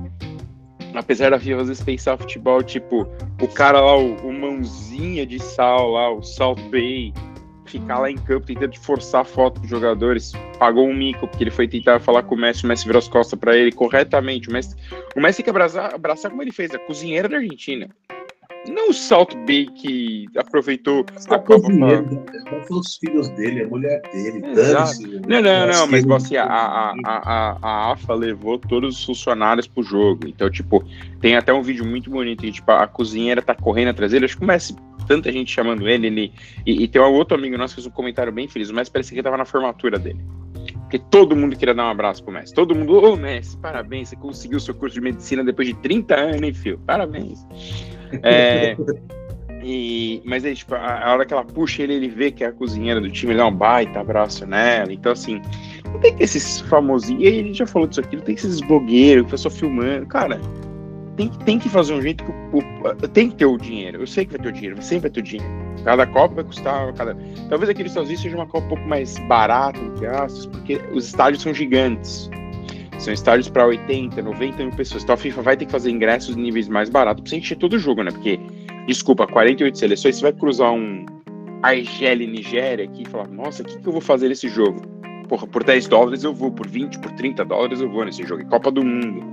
apesar da FIFA às vezes pensar futebol, tipo, o cara lá, o, o mãozinha de sal lá, o Salt Bay, ficar lá em campo tentando forçar a foto dos jogadores, pagou um mico, porque ele foi tentar falar com o Messi, o Messi virou as costas para ele corretamente. O Messi, o Messi tem que abraçar, abraçar como ele fez, a cozinheira da Argentina. Não o Salt Bay que aproveitou a Copa para os filhos dele, a mulher dele. Não, não, não, mas assim, a, a, a, a AFA levou todos os funcionários pro jogo. Então, tipo, tem até um vídeo muito bonito que, tipo, a cozinheira tá correndo atrás dele. Acho que começa tanta gente chamando ele. ele e, e tem um outro amigo nosso que fez um comentário bem feliz. O Messi parecia que tava na formatura dele. Porque todo mundo queria dar um abraço pro Messi. Todo mundo, ô oh, Messi, parabéns, você conseguiu seu curso de medicina depois de 30 anos, hein, filho? Parabéns. (laughs) É, e, mas aí, tipo, a, a, hora que ela puxa ele, ele vê que é a cozinheira do time, ele dá um baita abraço nela. Então, assim, não tem que esses famosinhos. E aí, ele já falou disso aqui, não tem que esses blogueiros que só filmando. Cara, tem, tem que fazer um jeito que o, o, tem que ter o dinheiro. Eu sei que vai ter o dinheiro, sempre vai ter o dinheiro. Cada copa vai custar. Cada... Talvez Estados Unidos seja uma copa um pouco mais barata, entre aspas, porque os estádios são gigantes. São estádios para 80, 90 mil pessoas. Então a FIFA vai ter que fazer ingressos em níveis mais baratos pra você encher todo o jogo, né? Porque, desculpa, 48 seleções, você vai cruzar um Argélia e Nigéria aqui e falar: nossa, o que, que eu vou fazer nesse jogo? Porra, por 10 dólares eu vou, por 20, por 30 dólares eu vou nesse jogo. É Copa do Mundo.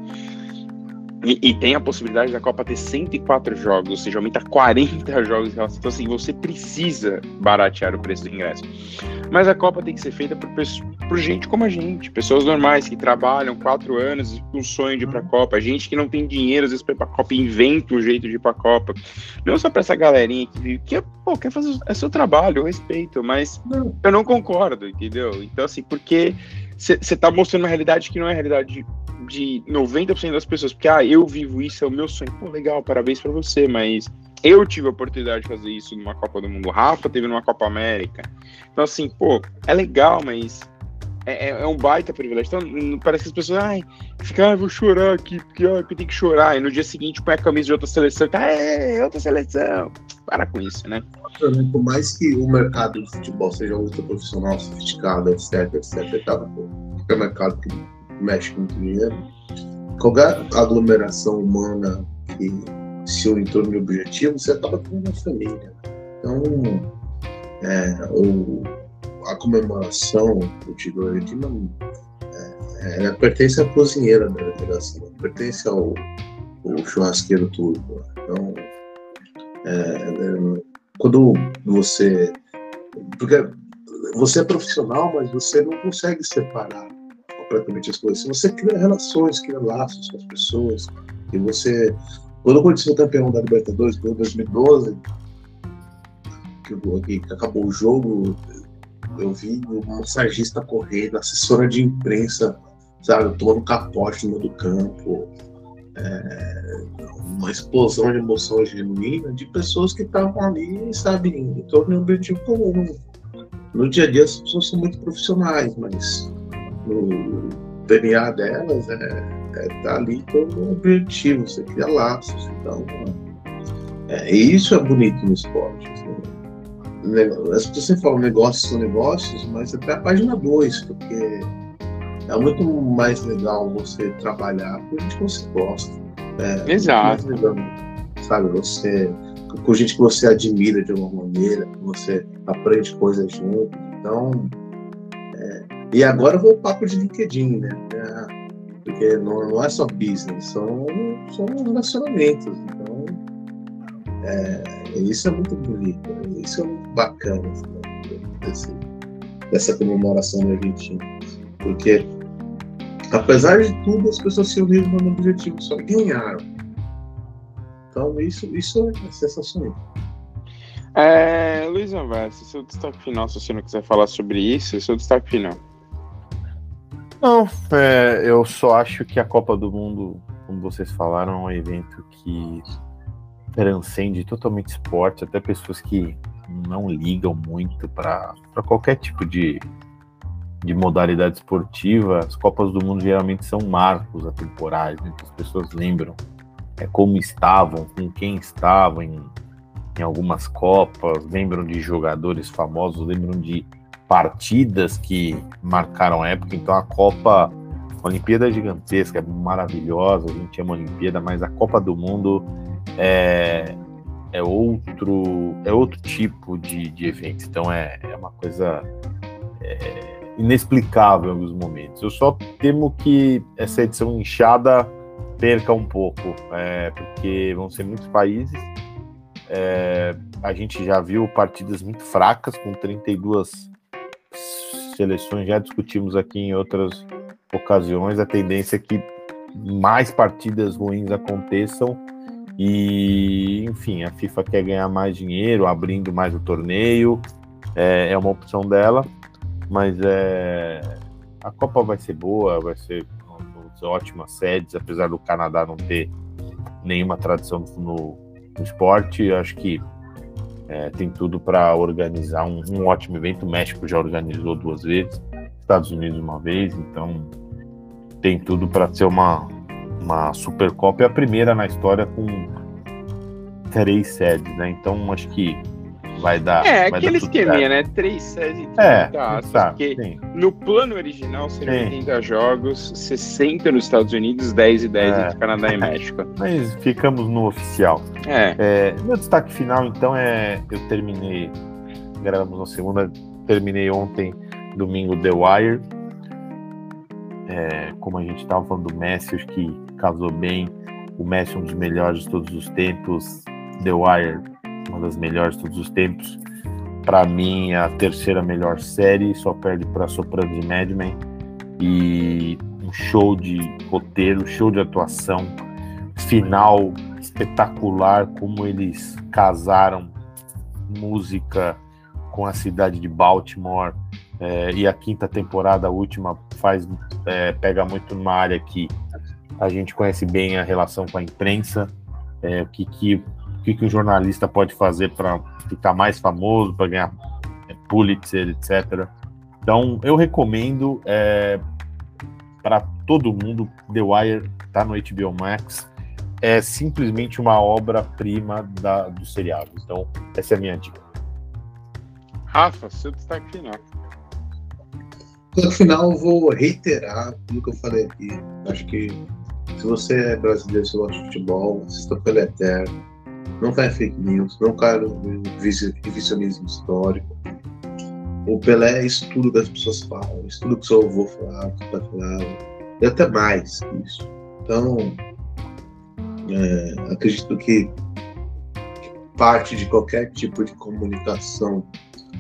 E, e, tem a possibilidade da Copa ter 104 jogos, ou seja, aumenta 40 (laughs) jogos. Então, assim, você precisa baratear o preço do ingresso. Mas a Copa tem que ser feita por, por gente como a gente, pessoas normais que trabalham quatro anos com o sonho de ir pra Copa, gente que não tem dinheiro às vezes pra ir pra Copa inventa um jeito de ir pra Copa. Não só pra essa galerinha que que pô, quer fazer é seu trabalho, eu respeito, mas eu não concordo, entendeu? Então, assim, porque você tá mostrando uma realidade que não é a realidade de 90% das pessoas, porque ah, eu vivo isso, é o meu sonho. Pô, legal, parabéns para você, mas eu tive a oportunidade de fazer isso numa Copa do Mundo. Rafa teve numa Copa América. Então, assim, pô, é legal, mas é, é, é um baita privilégio. Então, parece que as pessoas, ai, fica, ah, vou chorar aqui, porque ah, eu tenho que chorar. E no dia seguinte põe a camisa de outra seleção, tá, é, outra seleção. Para com isso, né? Por mais que o mercado de futebol seja ultra profissional, sofisticado, etc, etc, tá, qualquer mercado que mexe com dinheiro, qualquer aglomeração humana que se une em torno de objetivo, você acaba tendo uma família. Então, é, o, a comemoração do título argentino é, é, pertence à cozinheira da federação, pertence ao, ao churrasqueiro turco. Então, é, é, quando você. Porque você é profissional, mas você não consegue separar completamente as coisas. Você cria relações, cria laços com as pessoas, e você. Quando aconteceu o campeão da Libertadores, em 2012, que, que acabou o jogo, eu vi uma massagista correndo, assessora de imprensa, sabe, tomando capote no meio do campo. É, uma explosão de emoção genuína de pessoas que estavam ali, sabe, em torno de um objetivo comum. No dia a dia as pessoas são muito profissionais, mas no DNA delas é, é tá ali como objetivo, você cria laços. Então, é, isso é bonito no esporte. Assim. As pessoas falam negócios são negócios, mas até a página 2, porque é muito mais legal você trabalhar com gente que você gosta. É, Exato. Legal, sabe, você com gente que você admira de alguma maneira, que você aprende coisas junto. Então, e agora vou papo de LinkedIn, né? Porque não, não é só business, são, são relacionamentos. Então, é, isso é muito bonito, né? isso é muito bacana assim, dessa comemoração da Argentina. Porque, apesar de tudo, as pessoas se uniram no objetivo, só ganharam. Então, isso, isso é sensacional. É, Luiz Anverso, seu destaque final, se você não quiser falar sobre isso, seu destaque final. Não, é, eu só acho que a Copa do Mundo, como vocês falaram, é um evento que transcende totalmente esporte, até pessoas que não ligam muito para qualquer tipo de, de modalidade esportiva. As Copas do Mundo geralmente são marcos atemporais, né, que as pessoas lembram é, como estavam, com quem estavam em, em algumas Copas, lembram de jogadores famosos, lembram de partidas que marcaram época. Então a Copa, a Olimpíada é gigantesca, é maravilhosa, a gente ama a Olimpíada, mas a Copa do Mundo é, é outro é outro tipo de, de evento. Então é, é uma coisa é, inexplicável em alguns momentos. Eu só temo que essa edição inchada perca um pouco, é, porque vão ser muitos países É, a gente já viu partidas muito fracas, com 32 seleções, já discutimos aqui em outras ocasiões. A tendência é que mais partidas ruins aconteçam e, enfim, a FIFA quer ganhar mais dinheiro, abrindo mais o torneio, é, é uma opção dela, mas é, a Copa vai ser boa, vai ser, ótimas sedes, apesar do Canadá não ter nenhuma tradição no, no esporte, acho que é, tem tudo para organizar um, um, ótimo evento. O México já organizou duas vezes, Estados Unidos uma vez, então tem tudo para ser uma, uma Supercopa. É a primeira na história com três sedes, né? Então acho que vai dar. É, vai aquele esqueminha, né? Três sedes e 30 é, atos, porque sim. no plano original seriam 80 jogos, 60 nos Estados Unidos, 10 e 10 é. entre Canadá e México. (laughs) Mas ficamos no oficial. É. é. Meu destaque final, então, é. Eu terminei. Gravamos na segunda, terminei ontem, domingo, The Wire. É, como a gente estava falando do Messi, acho que casou bem. O Messi é um dos melhores de todos os tempos. The Wire uma das melhores de todos os tempos. Para mim, a terceira melhor série, só perde para Sopranos e Mad Men. E um show de roteiro, show de atuação, final espetacular, como eles casaram música com a cidade de Baltimore. É, e a quinta temporada, a última, faz é, pega muito numa área que a gente conhece bem a relação com a imprensa, é, o que, que o que, que o jornalista pode fazer para ficar mais famoso, para ganhar é, Pulitzer, etc. Então, eu recomendo é, para todo mundo. The Wire está no HBO Max. É simplesmente uma obra-prima do seriado. Então, essa é a minha dica. Rafa, seu destaque final. No final, eu vou reiterar tudo que eu falei aqui. Acho que se você é brasileiro, se gosta de futebol, assista pelo Eterno não cai fake news, não cai no revisionismo histórico. O Pelé é isso tudo que as pessoas falam, isso tudo que seu avô falava, que pai falava, e até mais isso. Então, é, acredito que parte de qualquer tipo de comunicação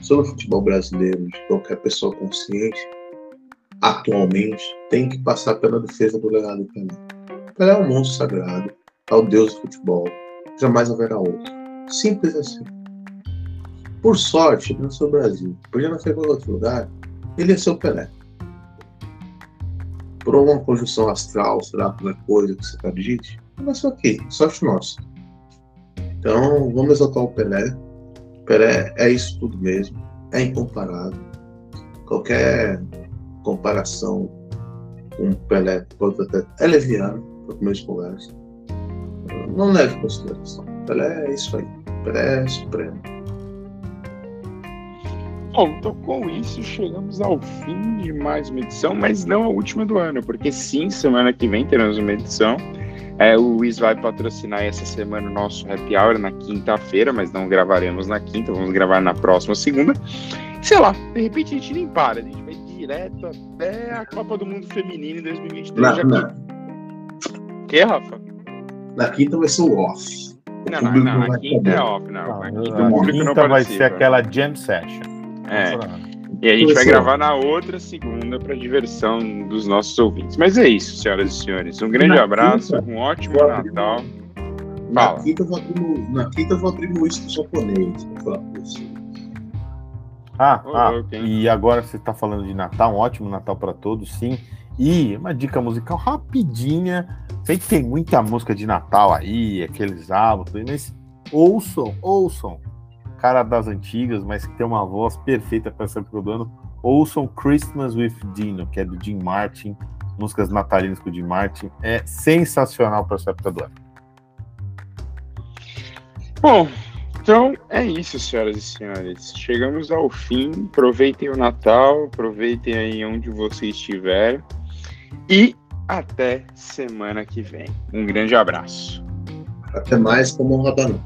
sobre o futebol brasileiro, de qualquer pessoa consciente, atualmente, tem que passar pela defesa do legado do Pelé. Pelé é um monstro sagrado, é o deus do futebol, jamais haverá outro. Simples assim. Por sorte, ele nasceu no Brasil. Podia nascer em qualquer outro lugar, ele ia ser o Pelé. Por alguma conjunção astral, será qualquer coisa que você acredite, ele nasceu aqui. Sorte nossa. Então, vamos exaltar o Pelé. O Pelé é isso tudo mesmo. É incomparável. Qualquer comparação com o Pelé pode até é leviano, para os meus conversas não leve em consideração. Pelé é isso aí. Pelé é supremo. Bom, então com isso chegamos ao fim de mais uma edição, mas não a última do ano, porque sim, semana que vem teremos uma edição. É, o Luiz vai patrocinar essa semana o nosso happy hour na quinta-feira, mas não gravaremos na quinta, vamos gravar na próxima segunda. Sei lá, de repente a gente nem para, a gente vai direto até a Copa do Mundo Feminino em 2023. Não, já não. Que, Rafa? Na quinta vai ser o off. O não, não, não, a quinta é off, não. a quinta, a quinta vai ser aquela jam session. É. E a gente vai gravar na outra segunda para diversão dos nossos ouvintes. Mas é isso, senhoras e senhores. Um grande na abraço, quinta, um ótimo Natal. Na quinta, eu vou abrir no, na quinta eu vou abrir no uísque japonês. Ah, oh, ah okay. e agora você está falando de Natal, um ótimo Natal para todos, sim. E uma dica musical rapidinha. Sei que tem muita música de Natal aí, aqueles álbuns, mas ouçam, ouçam. Cara das antigas, mas que tem uma voz perfeita para essa época do ano. Ouçam Christmas with Dino, que é do Jim Martin. Músicas natalinas com o Jim Martin. É sensacional para essa época do ano. Bom, então é isso, senhoras e senhores. Chegamos ao fim. Aproveitem o Natal, aproveitem aí onde você estiver. E até semana que vem. Um grande abraço. Até mais, como um.